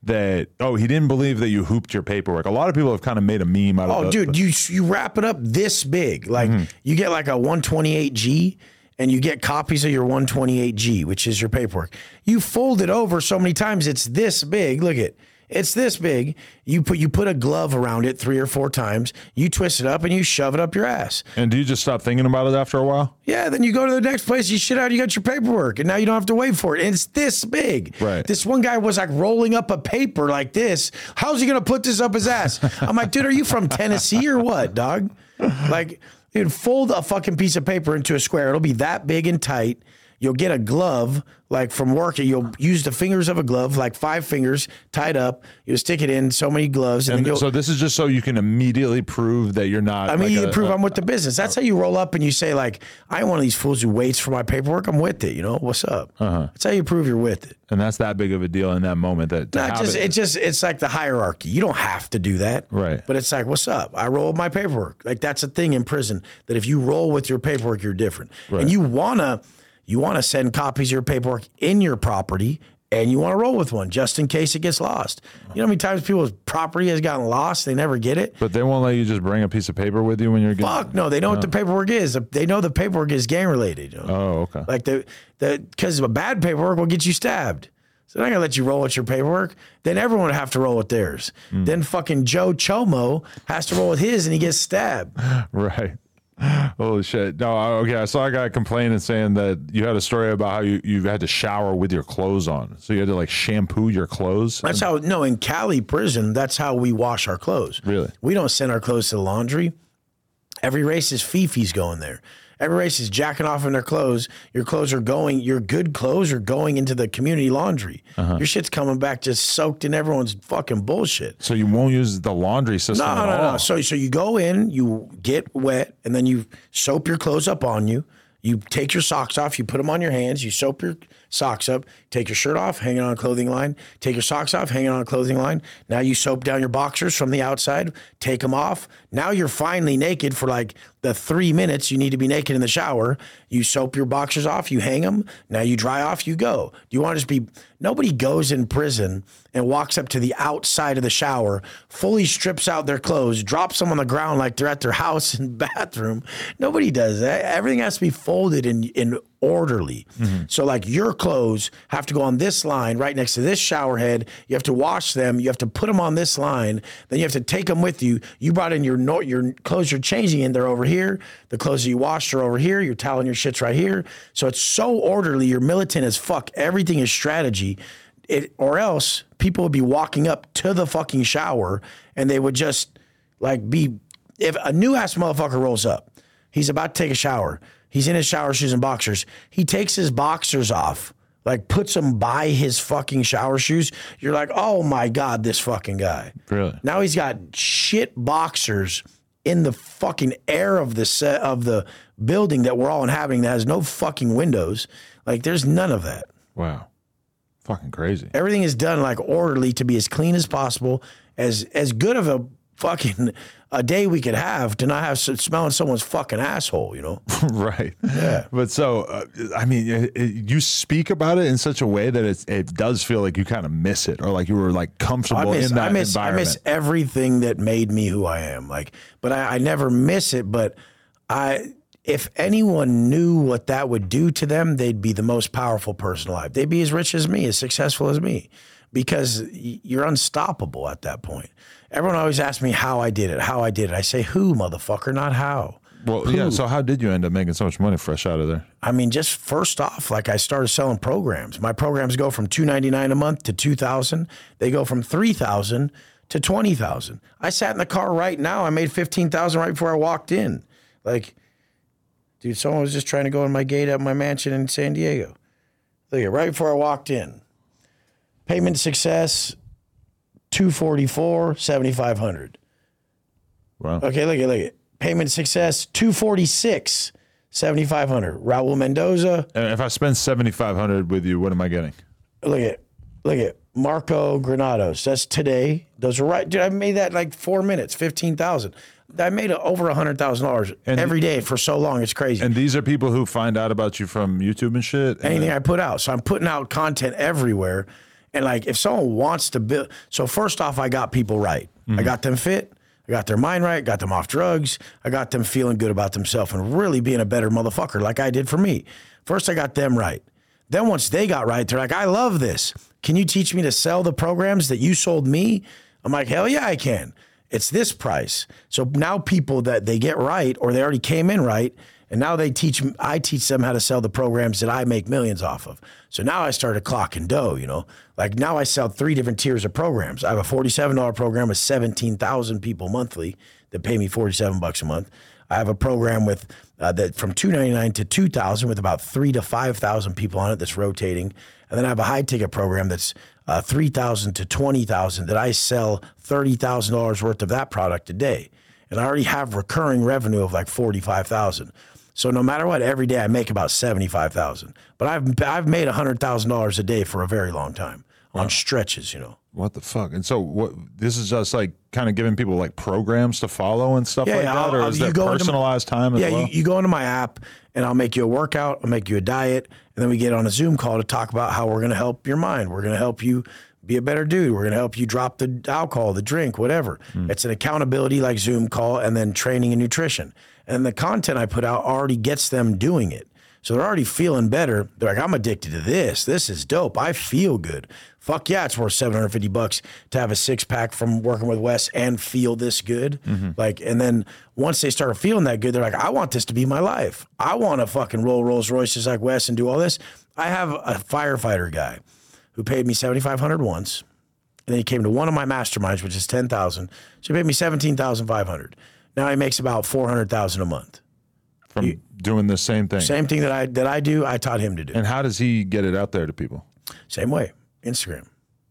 that oh he didn't believe that you hooped your paperwork. A lot of people have kind of made a meme out of. Oh, the- dude, you you wrap it up this big. Like Mm-hmm. you get like a 128G and you get copies of your 128G, which is your paperwork. You fold it over so many times it's this big. Look at it. it's this big. You put you put a glove around it three or four times. You twist it up and you shove it up your ass. And do you just stop thinking about it after a while? Yeah, then you go to the next place, you shit out, you got your paperwork, and now you don't have to wait for it. And it's this big. Right. This one guy was like rolling up a paper like this. How's he gonna put this up his ass? I'm like, dude, are you from Tennessee or what, dog? Like, dude, fold a fucking piece of paper into a square. It'll be that big and tight. You'll get a glove, like from work, and you'll use the fingers of a glove, like five fingers tied up. You'll stick it in so many gloves, and, And so this is just so you can immediately prove that you're not. I mean, like you a- prove I'm with the business. That's how you roll up and you say, like, I ain't one of these fools who waits for my paperwork. I'm with it. You know, what's up? Uh-huh. That's how you prove you're with it. and that's that big of a deal in that moment. That Not just, it- it just, it's like the hierarchy. You don't have to do that. Right. But it's like, what's up? I roll my paperwork. Like, that's a thing in prison that if you roll with your paperwork, you're different. And you want to, you want to send copies of your paperwork in your property and you want to roll with one just in case it gets lost. You know how many times people's property has gotten lost? They never get it. but they won't let you just bring a piece of paper with you when you're getting. Fuck no, they know what the paperwork is. They know the paperwork is gang related. you know? Oh, okay. Like the the because a bad paperwork will get you stabbed. So they're not gonna let you roll with your paperwork. Then everyone would have to roll with theirs. Hmm. Then fucking Joe Chomo has to roll with his and he gets stabbed. Right. Holy shit. No, okay. I saw a guy complaining saying that you had a story about how you, you had to shower with your clothes on. So you had to like shampoo your clothes. That's how no in Cali prison. That's how we wash our clothes. Really? We don't send our clothes to the laundry. Every racist is Fifi's going there. Every race is jacking off in their clothes. Your clothes are going. Your good clothes are going into the community laundry. Uh-huh. Your shit's coming back just soaked in everyone's fucking bullshit. So you won't use the laundry system No, at no, all. no. So, so you go in, you get wet, and then you soap your clothes up on you. You take your socks off, you put them on your hands, you soap your socks up, take your shirt off, hang it on a clothing line, take your socks off, hang it on a clothing line. Now you soap down your boxers from the outside, take them off. Now you're finally naked for like the three minutes you need to be naked in the shower. You soap your boxers off, you hang them. Now you dry off, you go. Do you want to just be, nobody goes in prison and walks up to the outside of the shower, fully strips out their clothes, drops them on the ground like they're at their house and bathroom. Nobody does that. Everything has to be folded in, in orderly. Mm-hmm. So, like your clothes have to go on this line right next to this shower head. You have to wash them. You have to put them on this line. Then you have to take them with you. You brought in your no, your clothes you're changing in. They're over here. The clothes you washed are over here. Your towel and your shit's right here. So it's so orderly. You're militant as fuck. Everything is strategy. It, or else people would be walking up to the fucking shower and they would just like be if a new ass motherfucker rolls up, he's about to take a shower. He's in his shower shoes and boxers. He takes his boxers off, like puts them by his fucking shower shoes. You're like, oh my God, this fucking guy. Really? Now he's got shit boxers in the fucking air of the set of the building that we're all inhabiting that has no fucking windows. Like there's none of that. Wow. Fucking crazy. Everything is done like orderly to be as clean as possible, as as good of a fucking a day we could have to not have smelling someone's fucking asshole. You know, right. Yeah. But so, uh, I mean, it, it- you speak about it in such a way that it's, it does feel like you kind of miss it or like you were like comfortable I miss in that I miss I miss everything that made me who I am. Like, but I, I never miss it. But I. If anyone knew what that would do to them, they'd be the most powerful person alive. They'd be as rich as me, as successful as me, because you're unstoppable at that point. Everyone always asks me how I did it, how I did it. I say, who, motherfucker, not how. well, yeah. So how did you end up making so much money fresh out of there? I mean, just first off, like I started selling programs. My programs go from two ninety nine a month to two thousand. They go from three thousand to twenty thousand. I sat in the car right now. I made fifteen thousand right before I walked in. Like, dude, someone was just trying to go in my gate at my mansion in San Diego. Look at right before I walked in. Payment success, two forty four, seventy five hundred. Wow. Okay, look at look at. Payment success 246 7500 Raul Mendoza. And if I spend seventy five hundred with you, what am I getting? look at look at Marco Granados. That's today. Those are right. Dude I made that like 4 minutes 15,000 I made over $100,000 every day for so long. It's crazy. And these are people who find out about you from YouTube and shit. and anything I put out. So I'm putting out content everywhere And like if someone wants to build, so first off, I got people right. I mm-hmm. got them fit. I got their mind right. Got them off drugs. I got them feeling good about themselves and really being a better motherfucker, like I did for me. First, I got them right. Then once they got right, they're like, I love this. Can you teach me to sell the programs that you sold me? I'm like, hell yeah, I can. It's this price. So now people that they get right or they already came in right, and now they teach I teach them how to sell the programs that I make millions off of. So now I started clocking dough, you know. Like now I sell three different tiers of programs. I have a $47 program with 17,000 people monthly that pay me 47 bucks a month. I have a program with uh, that from 299 to 2000 with about 3 to 5,000 people on it that's rotating. And then I have a high ticket program that's uh, 3,000 to 20,000 that I sell $30,000 worth of that product a day. And I already have recurring revenue of like 45,000. So no matter what, every day I make about seventy-five thousand. But I've I've made hundred thousand dollars a day for a very long time on stretches, you know. What the fuck? And so what? This is just like kind of giving people like programs to follow and stuff Yeah, like yeah, that, I'll- or is that into my- personalized time as Yeah, well? you, you go into my app and I'll make you a workout, I'll make you a diet, and then we get on a Zoom call to talk about how we're going to help your mind. We're going to help you be a better dude. We're going to help you drop the alcohol, the drink, whatever. Hmm. It's an accountability like Zoom call and then training and nutrition. And the content I put out already gets them doing it. So they're already feeling better. They're like, I'm addicted to this. This is dope. I feel good. Fuck yeah, it's worth 750 bucks to have a six pack from working with Wes and feel this good. Mm-hmm. Like, and then once they start feeling that good, they're like, I want this to be my life. I want to fucking roll Rolls Royces like Wes and do all this. I have a firefighter guy who paid me 7,500 once. And then he came to one of my masterminds, which is 10,000. So he paid me 17,500. Now he makes about 400,000 a month. from doing the same thing. Same thing that I that I do, I taught him to do. And how does he get it out there to people? Same way. Instagram.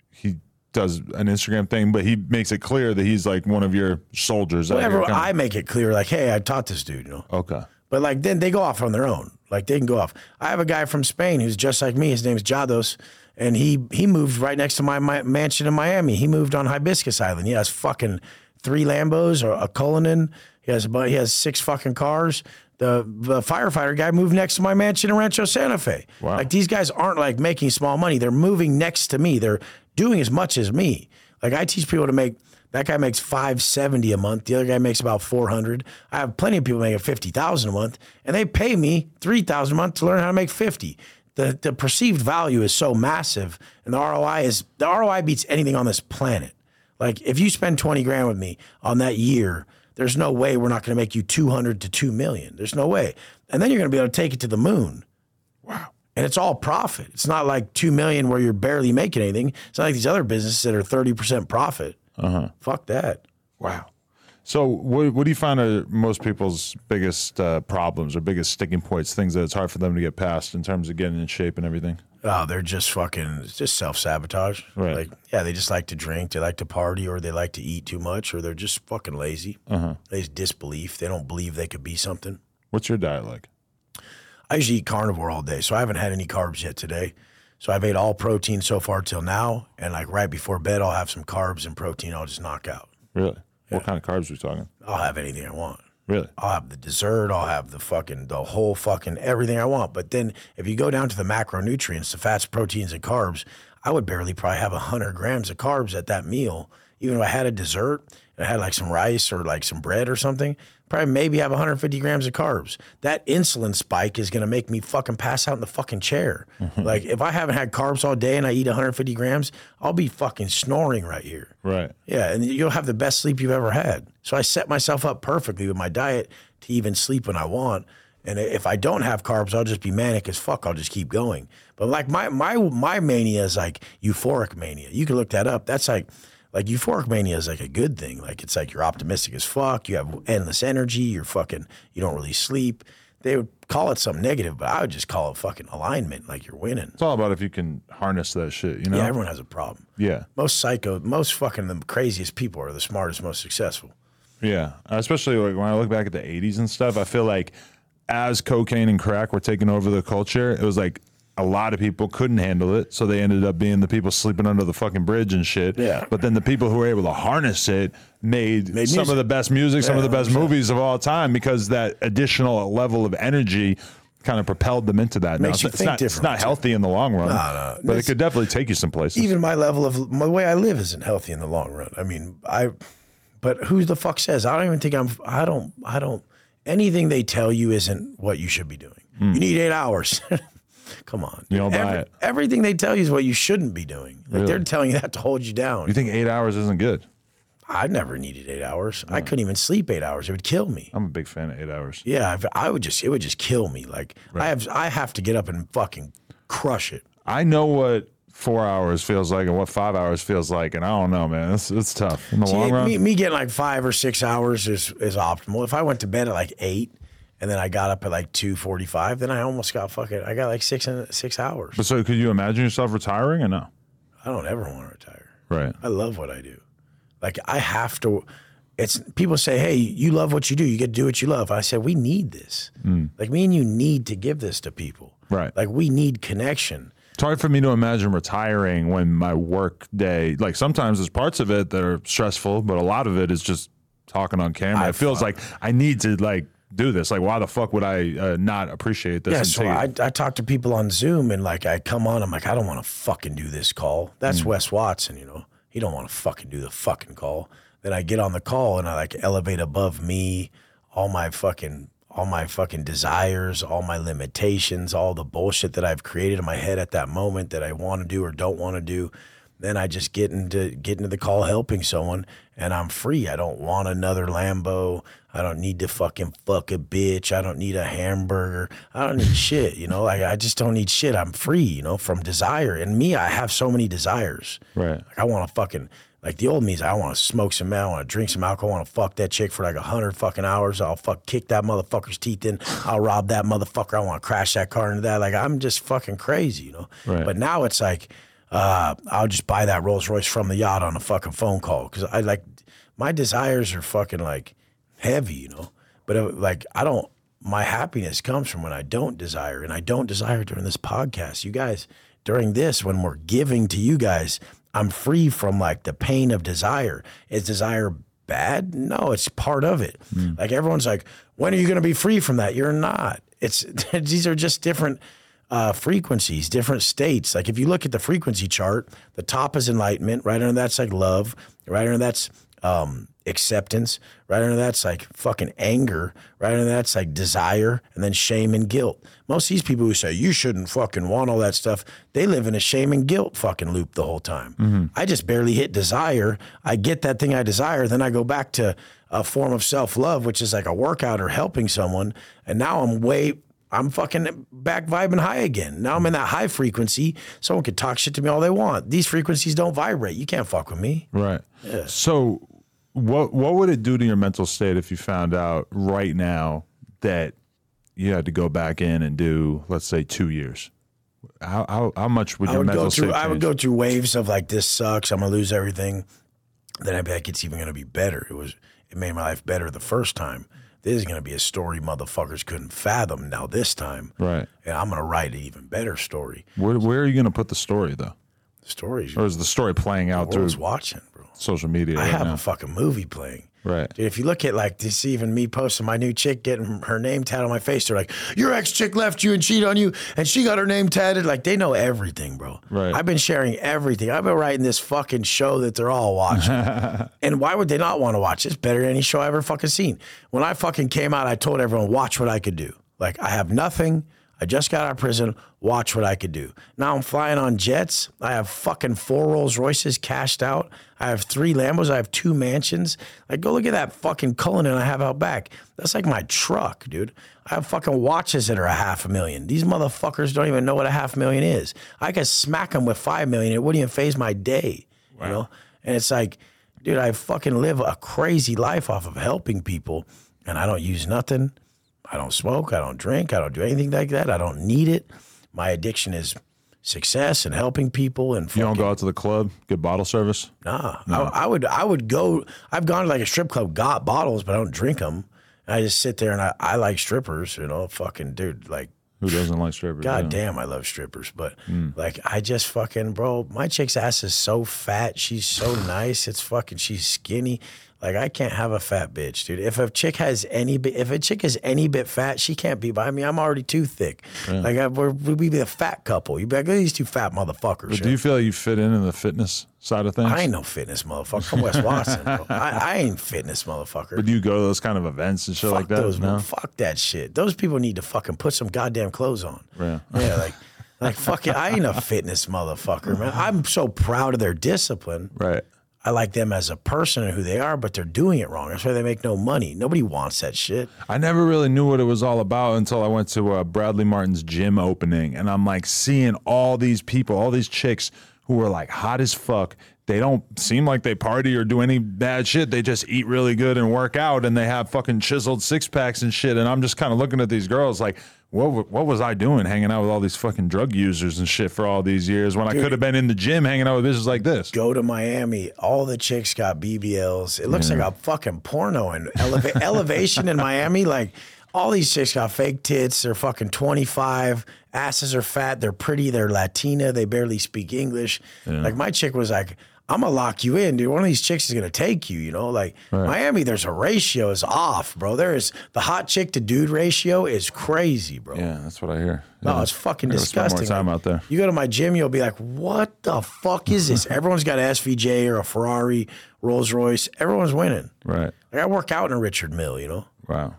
He does an Instagram thing, but he makes it clear that he's like one of your soldiers. Whatever I make it clear, like, hey, I taught this dude, you know. okay. But like then they go off on their own. Like they can go off. I have a guy from Spain who's just like me. His name's Jados, and he he moved right next to my, my mansion in Miami. He moved on Hibiscus Island. He has fucking three Lambos or a Cullinan. He has about he has six fucking cars. The the firefighter guy moved next to my mansion in Rancho Santa Fe. Wow. Like these guys aren't like making small money. They're moving next to me. They're doing as much as me. Like I teach people to make that guy makes 570 a month. The other guy makes about 400. I have plenty of people making 50,000 a month and they pay me 3,000 a month to learn how to make 50. The the perceived value is so massive and the ROI is the ROI beats anything on this planet. Like if you spend 20 grand with me on that year, there's no way we're not going to make you 200 to 2 million. There's no way. And then you're going to be able to take it to the moon. Wow. And it's all profit. It's not like 2 million where you're barely making anything. It's not like these other businesses that are 30% profit. Uh-huh. Fuck that. Wow. So, what, what do you find are most people's biggest uh, problems or biggest sticking points, things that it's hard for them to get past in terms of getting in shape and everything? Oh, they're just fucking, it's just self sabotage. Right. Like, yeah, they just like to drink, they like to party, or they like to eat too much, or they're just fucking lazy. Uh-huh. They just disbelief. They don't believe they could be something. What's your diet like? I usually eat carnivore all day, so I haven't had any carbs yet today. So I've ate all protein so far till now, and like right before bed, I'll have some carbs and protein. I'll just knock out. Really? What kind of carbs are we talking? I'll have anything I want. Really? I'll have the dessert. I'll have the fucking the whole fucking everything I want. But then if you go down to the macronutrients, the fats, proteins, and carbs, I would barely probably have hundred grams of carbs at that meal. Even if I had a dessert I had like some rice or like some bread or something, probably maybe have 150 grams of carbs. That insulin spike is gonna make me fucking pass out in the fucking chair. Mm-hmm. like if I haven't had carbs all day and I eat 150 grams, I'll be fucking snoring right here. Right. Yeah, and you'll have the best sleep you've ever had. So I set myself up perfectly with my diet to even sleep when I want. And if I don't have carbs, I'll just be manic as fuck. I'll just keep going. But like my my my mania is like euphoric mania. You can look that up. That's like like euphoric mania is like a good thing. Like it's like you're optimistic as fuck. You have endless energy. You're fucking. You don't really sleep. They would call it something negative, but I would just call it fucking alignment. Like you're winning. It's all about if you can harness that shit, you know? Yeah, everyone has a problem. Yeah. Most psycho, most fucking the craziest people are the smartest, most successful. Yeah, especially like when I look back at the '80s and stuff, I feel like as cocaine and crack were taking over the culture, it was like a lot of people couldn't handle it, so they ended up being the people sleeping under the fucking bridge and shit. Yeah. But then the people who were able to harness it made, Made some music. of the best music, some of the Yeah, best movies of all time because that additional level of energy kind of propelled them into that. Makes now, you it's, think not, it's not healthy in the long run, no. but it could definitely take you some places. even my level of my way I live isn't healthy in the long run. I mean, I, but who the fuck says? I don't even think I'm. I don't. I don't. Anything they tell you isn't what you should be doing. Hmm. You need eight hours. Come on. You don't buy it. Everything they tell you is what you shouldn't be doing. Like they're telling you that to hold you down. you think eight hours isn't good? I never needed eight hours. I couldn't even sleep eight hours. It would kill me. I'm a big fan of eight hours. Yeah, if- I would just. It would just kill me. Like I have. I have to get up and fucking crush it. I know what four hours feels like and what five hours feels like, and I don't know, man. It's it's tough in the See, long run. me, me getting like five or six hours is is optimal. If I went to bed at like eight and then I got up at like two forty five, then I almost got fucking. I got like six and six hours. but so, could you imagine yourself retiring or no? I don't ever want to retire. Right. I love what I do. Like I have to. It's people say, "Hey, you love what you do. You get to do what you love." I said, "We need this. Mm. Like me and you need to give this to people. Right. Like we need connection." It's hard for me to imagine retiring when my work day, like sometimes there's parts of it that are stressful, but a lot of it is just talking on camera. I it feels like I need to like do this. Like, why the fuck would I uh, not appreciate this? Yeah, so? I, I talk to people on Zoom and like I come on, I'm like, I don't want to fucking do this call. That's Wes Watson, you know. He don't want to fucking do the fucking call. Then I get on the call and I like elevate above me, all my fucking all my fucking desires, all my limitations, all the bullshit that I've created in my head at that moment that I want to do or don't want to do. Then I just get into get into the call helping someone and I'm free. I don't want another Lambo. I don't need to fucking fuck a bitch. I don't need a hamburger. I don't need shit, you know? Like I just don't need shit. I'm free, you know, from desire. And me, I have so many desires. right. Like I want to fucking like the old me's. I want to smoke some meth. I want to drink some alcohol. I want to fuck that chick for like a hundred fucking hours. I'll fuck kick that motherfucker's teeth in. I'll rob that motherfucker. I want to crash that car into that. Like I'm just fucking crazy, you know. Right. But now it's like uh, I'll just buy that Rolls Royce from the yacht on a fucking phone call because I like my desires are fucking like heavy, you know. But uh, like I don't. My happiness comes from when I don't desire, and I don't desire during this podcast. You guys, during this, when we're giving to you guys, I'm free from like the pain of desire. Is desire bad? No, it's part of it. Like everyone's like, when are you going to be free from that? You're not. It's these are just different uh, frequencies, different states. Like if you look at the frequency chart, the top is enlightenment. Right under that's like love. Right under that's um, acceptance. Right under that's like fucking anger. Right under that's like desire, and then shame and guilt. Most of these people who say you shouldn't fucking want all that stuff, they live in a shame and guilt fucking loop the whole time. Mm-hmm. I just barely hit desire. I get that thing I desire, then I go back to a form of self love, which is like a workout or helping someone, and now I'm way I'm fucking back vibing high again. Now I'm in that high frequency. Someone can talk shit to me all they want. These frequencies don't vibrate. You can't fuck with me. Right. So, what what would it do to your mental state if you found out right now that you had to go back in and do, let's say, two years? How how, how much would I your would mental go through. state I would go through waves of like this sucks. I'm gonna lose everything. Then I'd be like, it's even gonna be better. It was. It made my life better the first time. This is gonna be a story motherfuckers couldn't fathom. Now this time, Right. and I'm gonna write an even better story. Where where are you going to put the story though, the Stories. or is the story playing out The through watching. Social media I right have now? a fucking movie playing. right. Dude, if you look at like this, even me posting my new chick getting her name tatted on my face, they're like, "Your ex chick left you and cheated on you, and she got her name tatted." Like they know everything, bro. Right. I've been sharing everything. I've been writing this fucking show that they're all watching. and why would they not want to watch? It's better than any show I ever fucking seen. When I fucking came out, I told everyone, "Watch what I could do." Like I have nothing. I just got out of prison. Watch what I could do. Now I'm flying on jets. I have fucking four Rolls Royces cashed out. I have three Lambos. I have two mansions. Like, go look at that fucking Cullinan I have out back. That's like my truck, dude. I have fucking watches that are a half a million. These motherfuckers don't even know what a half million is. I could smack them with five million. It wouldn't even phase my day, you know? And it's like, dude, I fucking live a crazy life off of helping people, and I don't use nothing. I don't smoke. I don't drink. I don't do anything like that. I don't need it. My addiction is success and helping people and You don't go out to the club, get bottle service. nah. I, I would I would go. I've gone to like a strip club, got bottles, but I don't drink them. I just sit there and I, I like strippers. You know, fucking dude, like Who doesn't like strippers? God Yeah. damn, I love strippers, but hmm. like I just fucking bro, my chick's ass is so fat. She's so nice. It's fucking she's skinny. Like I can't have a fat bitch, dude. If a chick has any bit, if a chick is any bit fat, she can't be by me. I'm already too thick. Like I, we're, we'd be a fat couple. You'd be like, "Look these two fat motherfuckers. Do you feel like you fit in in the fitness side of things? I ain't no fitness motherfucker. I'm Wes Watson. I, I ain't fitness motherfucker. But do you go to those kind of events and shit fuck like that? those. no. Fuck that shit. Those people need to fucking put some goddamn clothes on. Yeah. Yeah, like. Like fuck it, I ain't a fitness motherfucker, man. I'm so proud of their discipline. Right. I like them as a person and who they are, but they're doing it wrong. That's why they make no money. Nobody wants that shit. I never really knew what it was all about until I went to uh, Bradley Martin's gym opening, and I'm like seeing all these people, all these chicks who are like hot as fuck. They don't seem like they party or do any bad shit. They just eat really good and work out, and they have fucking chiseled six packs and shit. And I'm just kind of looking at these girls like, what what was I doing hanging out with all these fucking drug users and shit for all these years when I could have been in the gym hanging out with bitches like this? Go to Miami. All the chicks got BBLs. It looks like a fucking porno and eleva- elevation in Miami. Like all these chicks got fake tits. They're fucking 25. Asses are fat. They're pretty. They're Latina. They barely speak English. Like my chick was like, I'm gonna lock you in, dude. One of these chicks is gonna take you, you know. Like Miami, there's a ratio is off, bro. There is the hot chick to dude ratio is crazy, bro. Yeah, that's what I hear. No, Yeah. it's fucking gotta spend disgusting. More time Like, out there. You go to my gym, you'll be like, "What the fuck is this?" Everyone's got an SVJ or a Ferrari, Rolls Royce. Everyone's winning. Right. Like I work out in a Richard Mille, you know. Wow.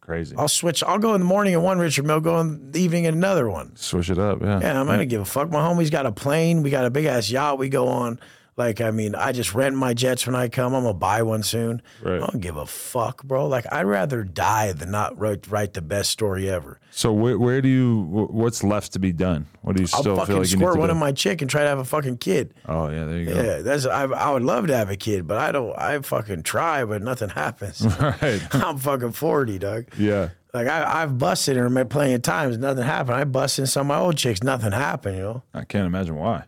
Crazy. I'll switch. I'll go in the morning in one Richard Mille, go in the evening in another one. Switch it up. Yeah. Yeah, I'm gonna give a fuck. My homie's got a plane. We got a big ass yacht we go on. Like, I mean, I just rent my jets when I come. I'm gonna buy one soon. Right. I don't give a fuck, bro. Like, I'd rather die than not write, write the best story ever. So where, where do you? What's left to be done? What do you I'll still feel like you need squirt to one do? of my chick and try to have a fucking kid. oh yeah, there you go. Yeah, that's I, I would love to have a kid, but I don't. I fucking try, but nothing happens. Right. I'm fucking forty, dog. Yeah. Like I, I've busted her plenty of times, nothing happened. I busted some of my old chicks, nothing happened. You know, I can't imagine why.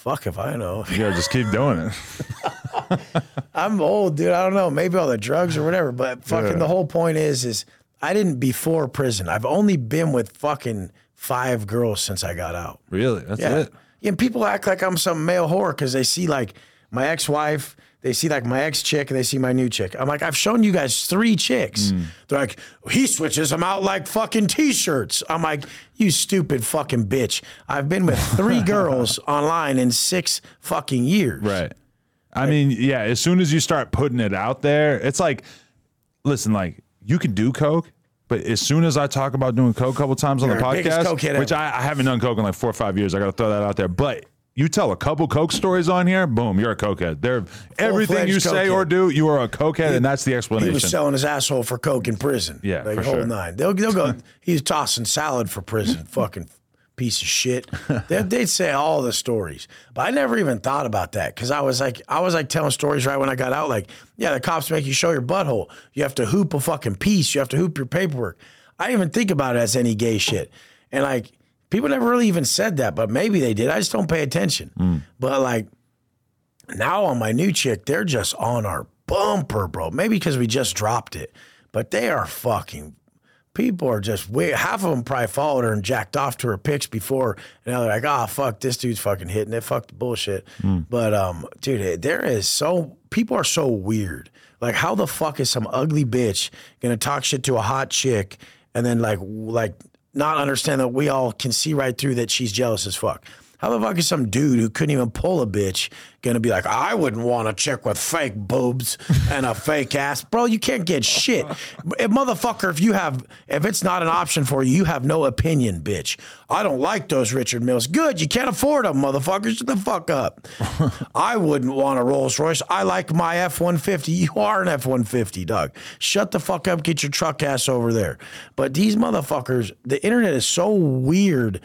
Fuck if I know. You gotta just keep doing it. I'm old, dude. I don't know. Maybe all the drugs or whatever. But fucking Yeah. the whole point is, is I didn't before prison. I've only been with fucking five girls since I got out. Really? That's Yeah. it. Yeah, and people act like I'm some male whore because they see like my ex-wife, they see like my ex-chick, and they see my new chick. I'm like, I've shown you guys three chicks. Mm. They're like, he switches them out like fucking t-shirts. I'm like, you stupid fucking bitch. I've been with three girls online in six fucking years. Right. I mean, yeah. As soon as you start putting it out there, it's like, listen, like you can do coke. But as soon as I talk about doing coke a couple times on the podcast, which. I, I haven't done coke in like four or five years, I got to throw that out there. But you tell a couple coke stories on here, boom, you're a cokehead. They're everything you say or do, you are a cokehead, and that's the explanation. He was selling his asshole for coke in prison. Yeah, like for whole sure. nine. They'll, they'll go. He's tossing salad for prison. fucking piece of shit. They, they'd say all the stories, but I never even thought about that because I was like, I was like telling stories right when I got out. Like, yeah, the cops make you show your butthole. You have to hoop a fucking piece. You have to hoop your paperwork. I didn't even think about it as any gay shit, and like. People never really even said that, but maybe they did. I just don't pay attention. But like, now on my new chick, they're just on our bumper, bro. Maybe because we just dropped it, but they are fucking. People are just. Half of them probably followed her and jacked off to her pics before, and now they're like, "Ah, fuck, this dude's fucking hitting it. Fuck the bullshit." But um, dude, there is so people are so weird. Like, how the fuck is some ugly bitch gonna talk shit to a hot chick and then like like not understand that we all can see right through that she's jealous as fuck? How the fuck is some dude who couldn't even pull a bitch gonna be like, I wouldn't want to chick with fake boobs and a fake ass, bro? You can't get shit, if, motherfucker. If you have, if it's not an option for you, you have no opinion, bitch. I don't like those Richard Milles. Good, you can't afford them, motherfucker. Shut the fuck up. I wouldn't want a Rolls Royce. I like my F one fifty. You are an F one fifty, dog. Shut the fuck up. Get your truck ass over there. But these motherfuckers, the internet is so weird.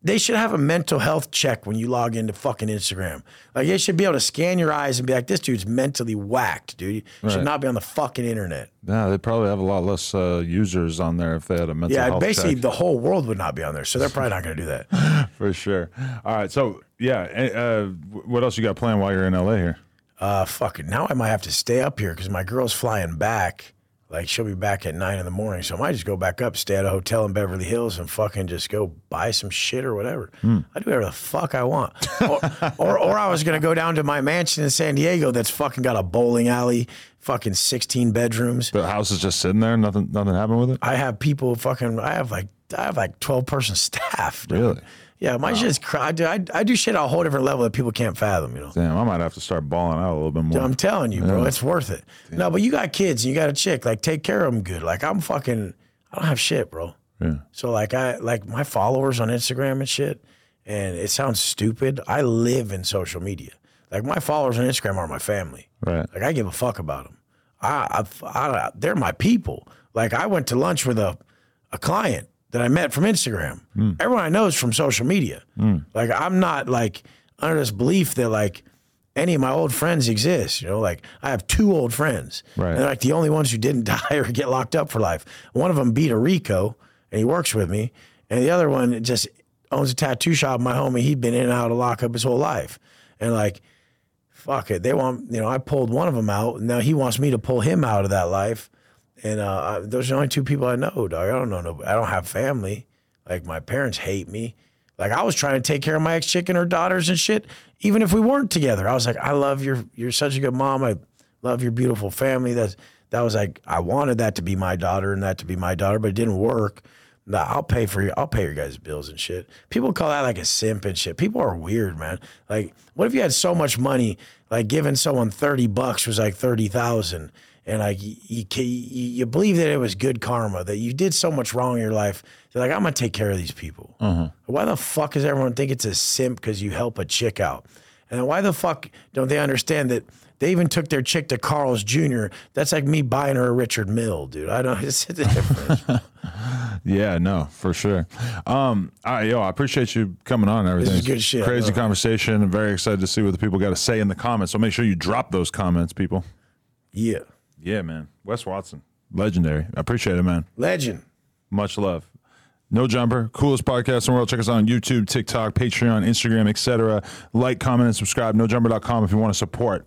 They should have a mental health check when you log into fucking Instagram. Like they should be able to scan your eyes and be like, "This dude's mentally whacked, dude. You Should not be on the fucking internet." yeah, they probably have a lot less uh, users on there if they had a mental health. Yeah, basically check. the whole world would not be on there, so they're probably not going to do that. for sure. All right, so yeah, eh, uh, what else you got planned while you're in LA here? Uh, fucking now I might have to stay up here because my girl's flying back Like she'll be back at nine in the morning, so I might just go back up, stay at a hotel in Beverly Hills, and fucking just go buy some shit or whatever. Hmm. I do whatever the fuck I want. or, or, or I was gonna go down to my mansion in San Diego that's fucking got a bowling alley, fucking sixteen bedrooms. The house is just sitting there. Nothing. Nothing happened with it. I have people fucking. I have like I have like twelve person staff. dude. Really? Yeah, my shit's cry. I do, I, I do shit at a whole different level that people can't fathom. You know. Damn, I might have to start balling out a little bit more. I'm telling you, bro, it's worth it. No, but you got kids and you got a chick. Like, take care of them good. Like, I'm fucking. I don't have shit, bro. Yeah. So like, I like my followers on Instagram and shit. And it sounds stupid. I live in social media. Like my followers on Instagram are my family. Right. Like I give a fuck about them. I, I, I they're my people. Like I went to lunch with a, a client that I met from Instagram. Hmm. Everyone I know is from social media. Hmm. Like I'm not like under this belief that like any of my old friends exist. You know, like I have two old friends, Right. and they're like the only ones who didn't die or get locked up for life. One of them beat a RICO, and he works with me, and the other one just owns a tattoo shop. My homie, he'd been in and out of lockup his whole life, and like fuck it. They want, you know, I pulled one of them out. Now he wants me to pull him out of that life. And uh, those are the only two people I know, dog. I don't know. No, I don't have family. Like my parents hate me. Like I was trying to take care of my ex chick and her daughters and shit. Even if we weren't together, I was like, I love your, you're such a good mom. I love your beautiful family. That's that was like I wanted that to be my daughter and that to be my daughter, but it didn't work. Nah, I'll pay for you. I'll pay your guys' bills and shit. People call that like a simp and shit. People are weird, man. Like, what if you had so much money, like giving someone thirty bucks was like thirty thousand, and like you, you, you believe that it was good karma, that you did so much wrong in your life. You're like, I'm gonna take care of these people. Why the fuck does everyone think it's a simp because you help a chick out? And why the fuck don't they understand that they even took their chick to Carl's Jr.? That's like me buying her a Richard Mille, dude. I don't. It's the difference. Yeah, no, for sure. Um, right, yo, I appreciate you coming on and everything. is good shit, Crazy bro. conversation. I'm very excited to see what the people got to say in the comments. So make sure you drop those comments, people. yeah, Yeah, man. Wes Watson, legendary. I appreciate it, man. legend. Much love. No Jumper, coolest podcast in the world. Check us out on YouTube, TikTok, Patreon, Instagram, etc. Like, comment, and subscribe. NoJumper.com if you want to support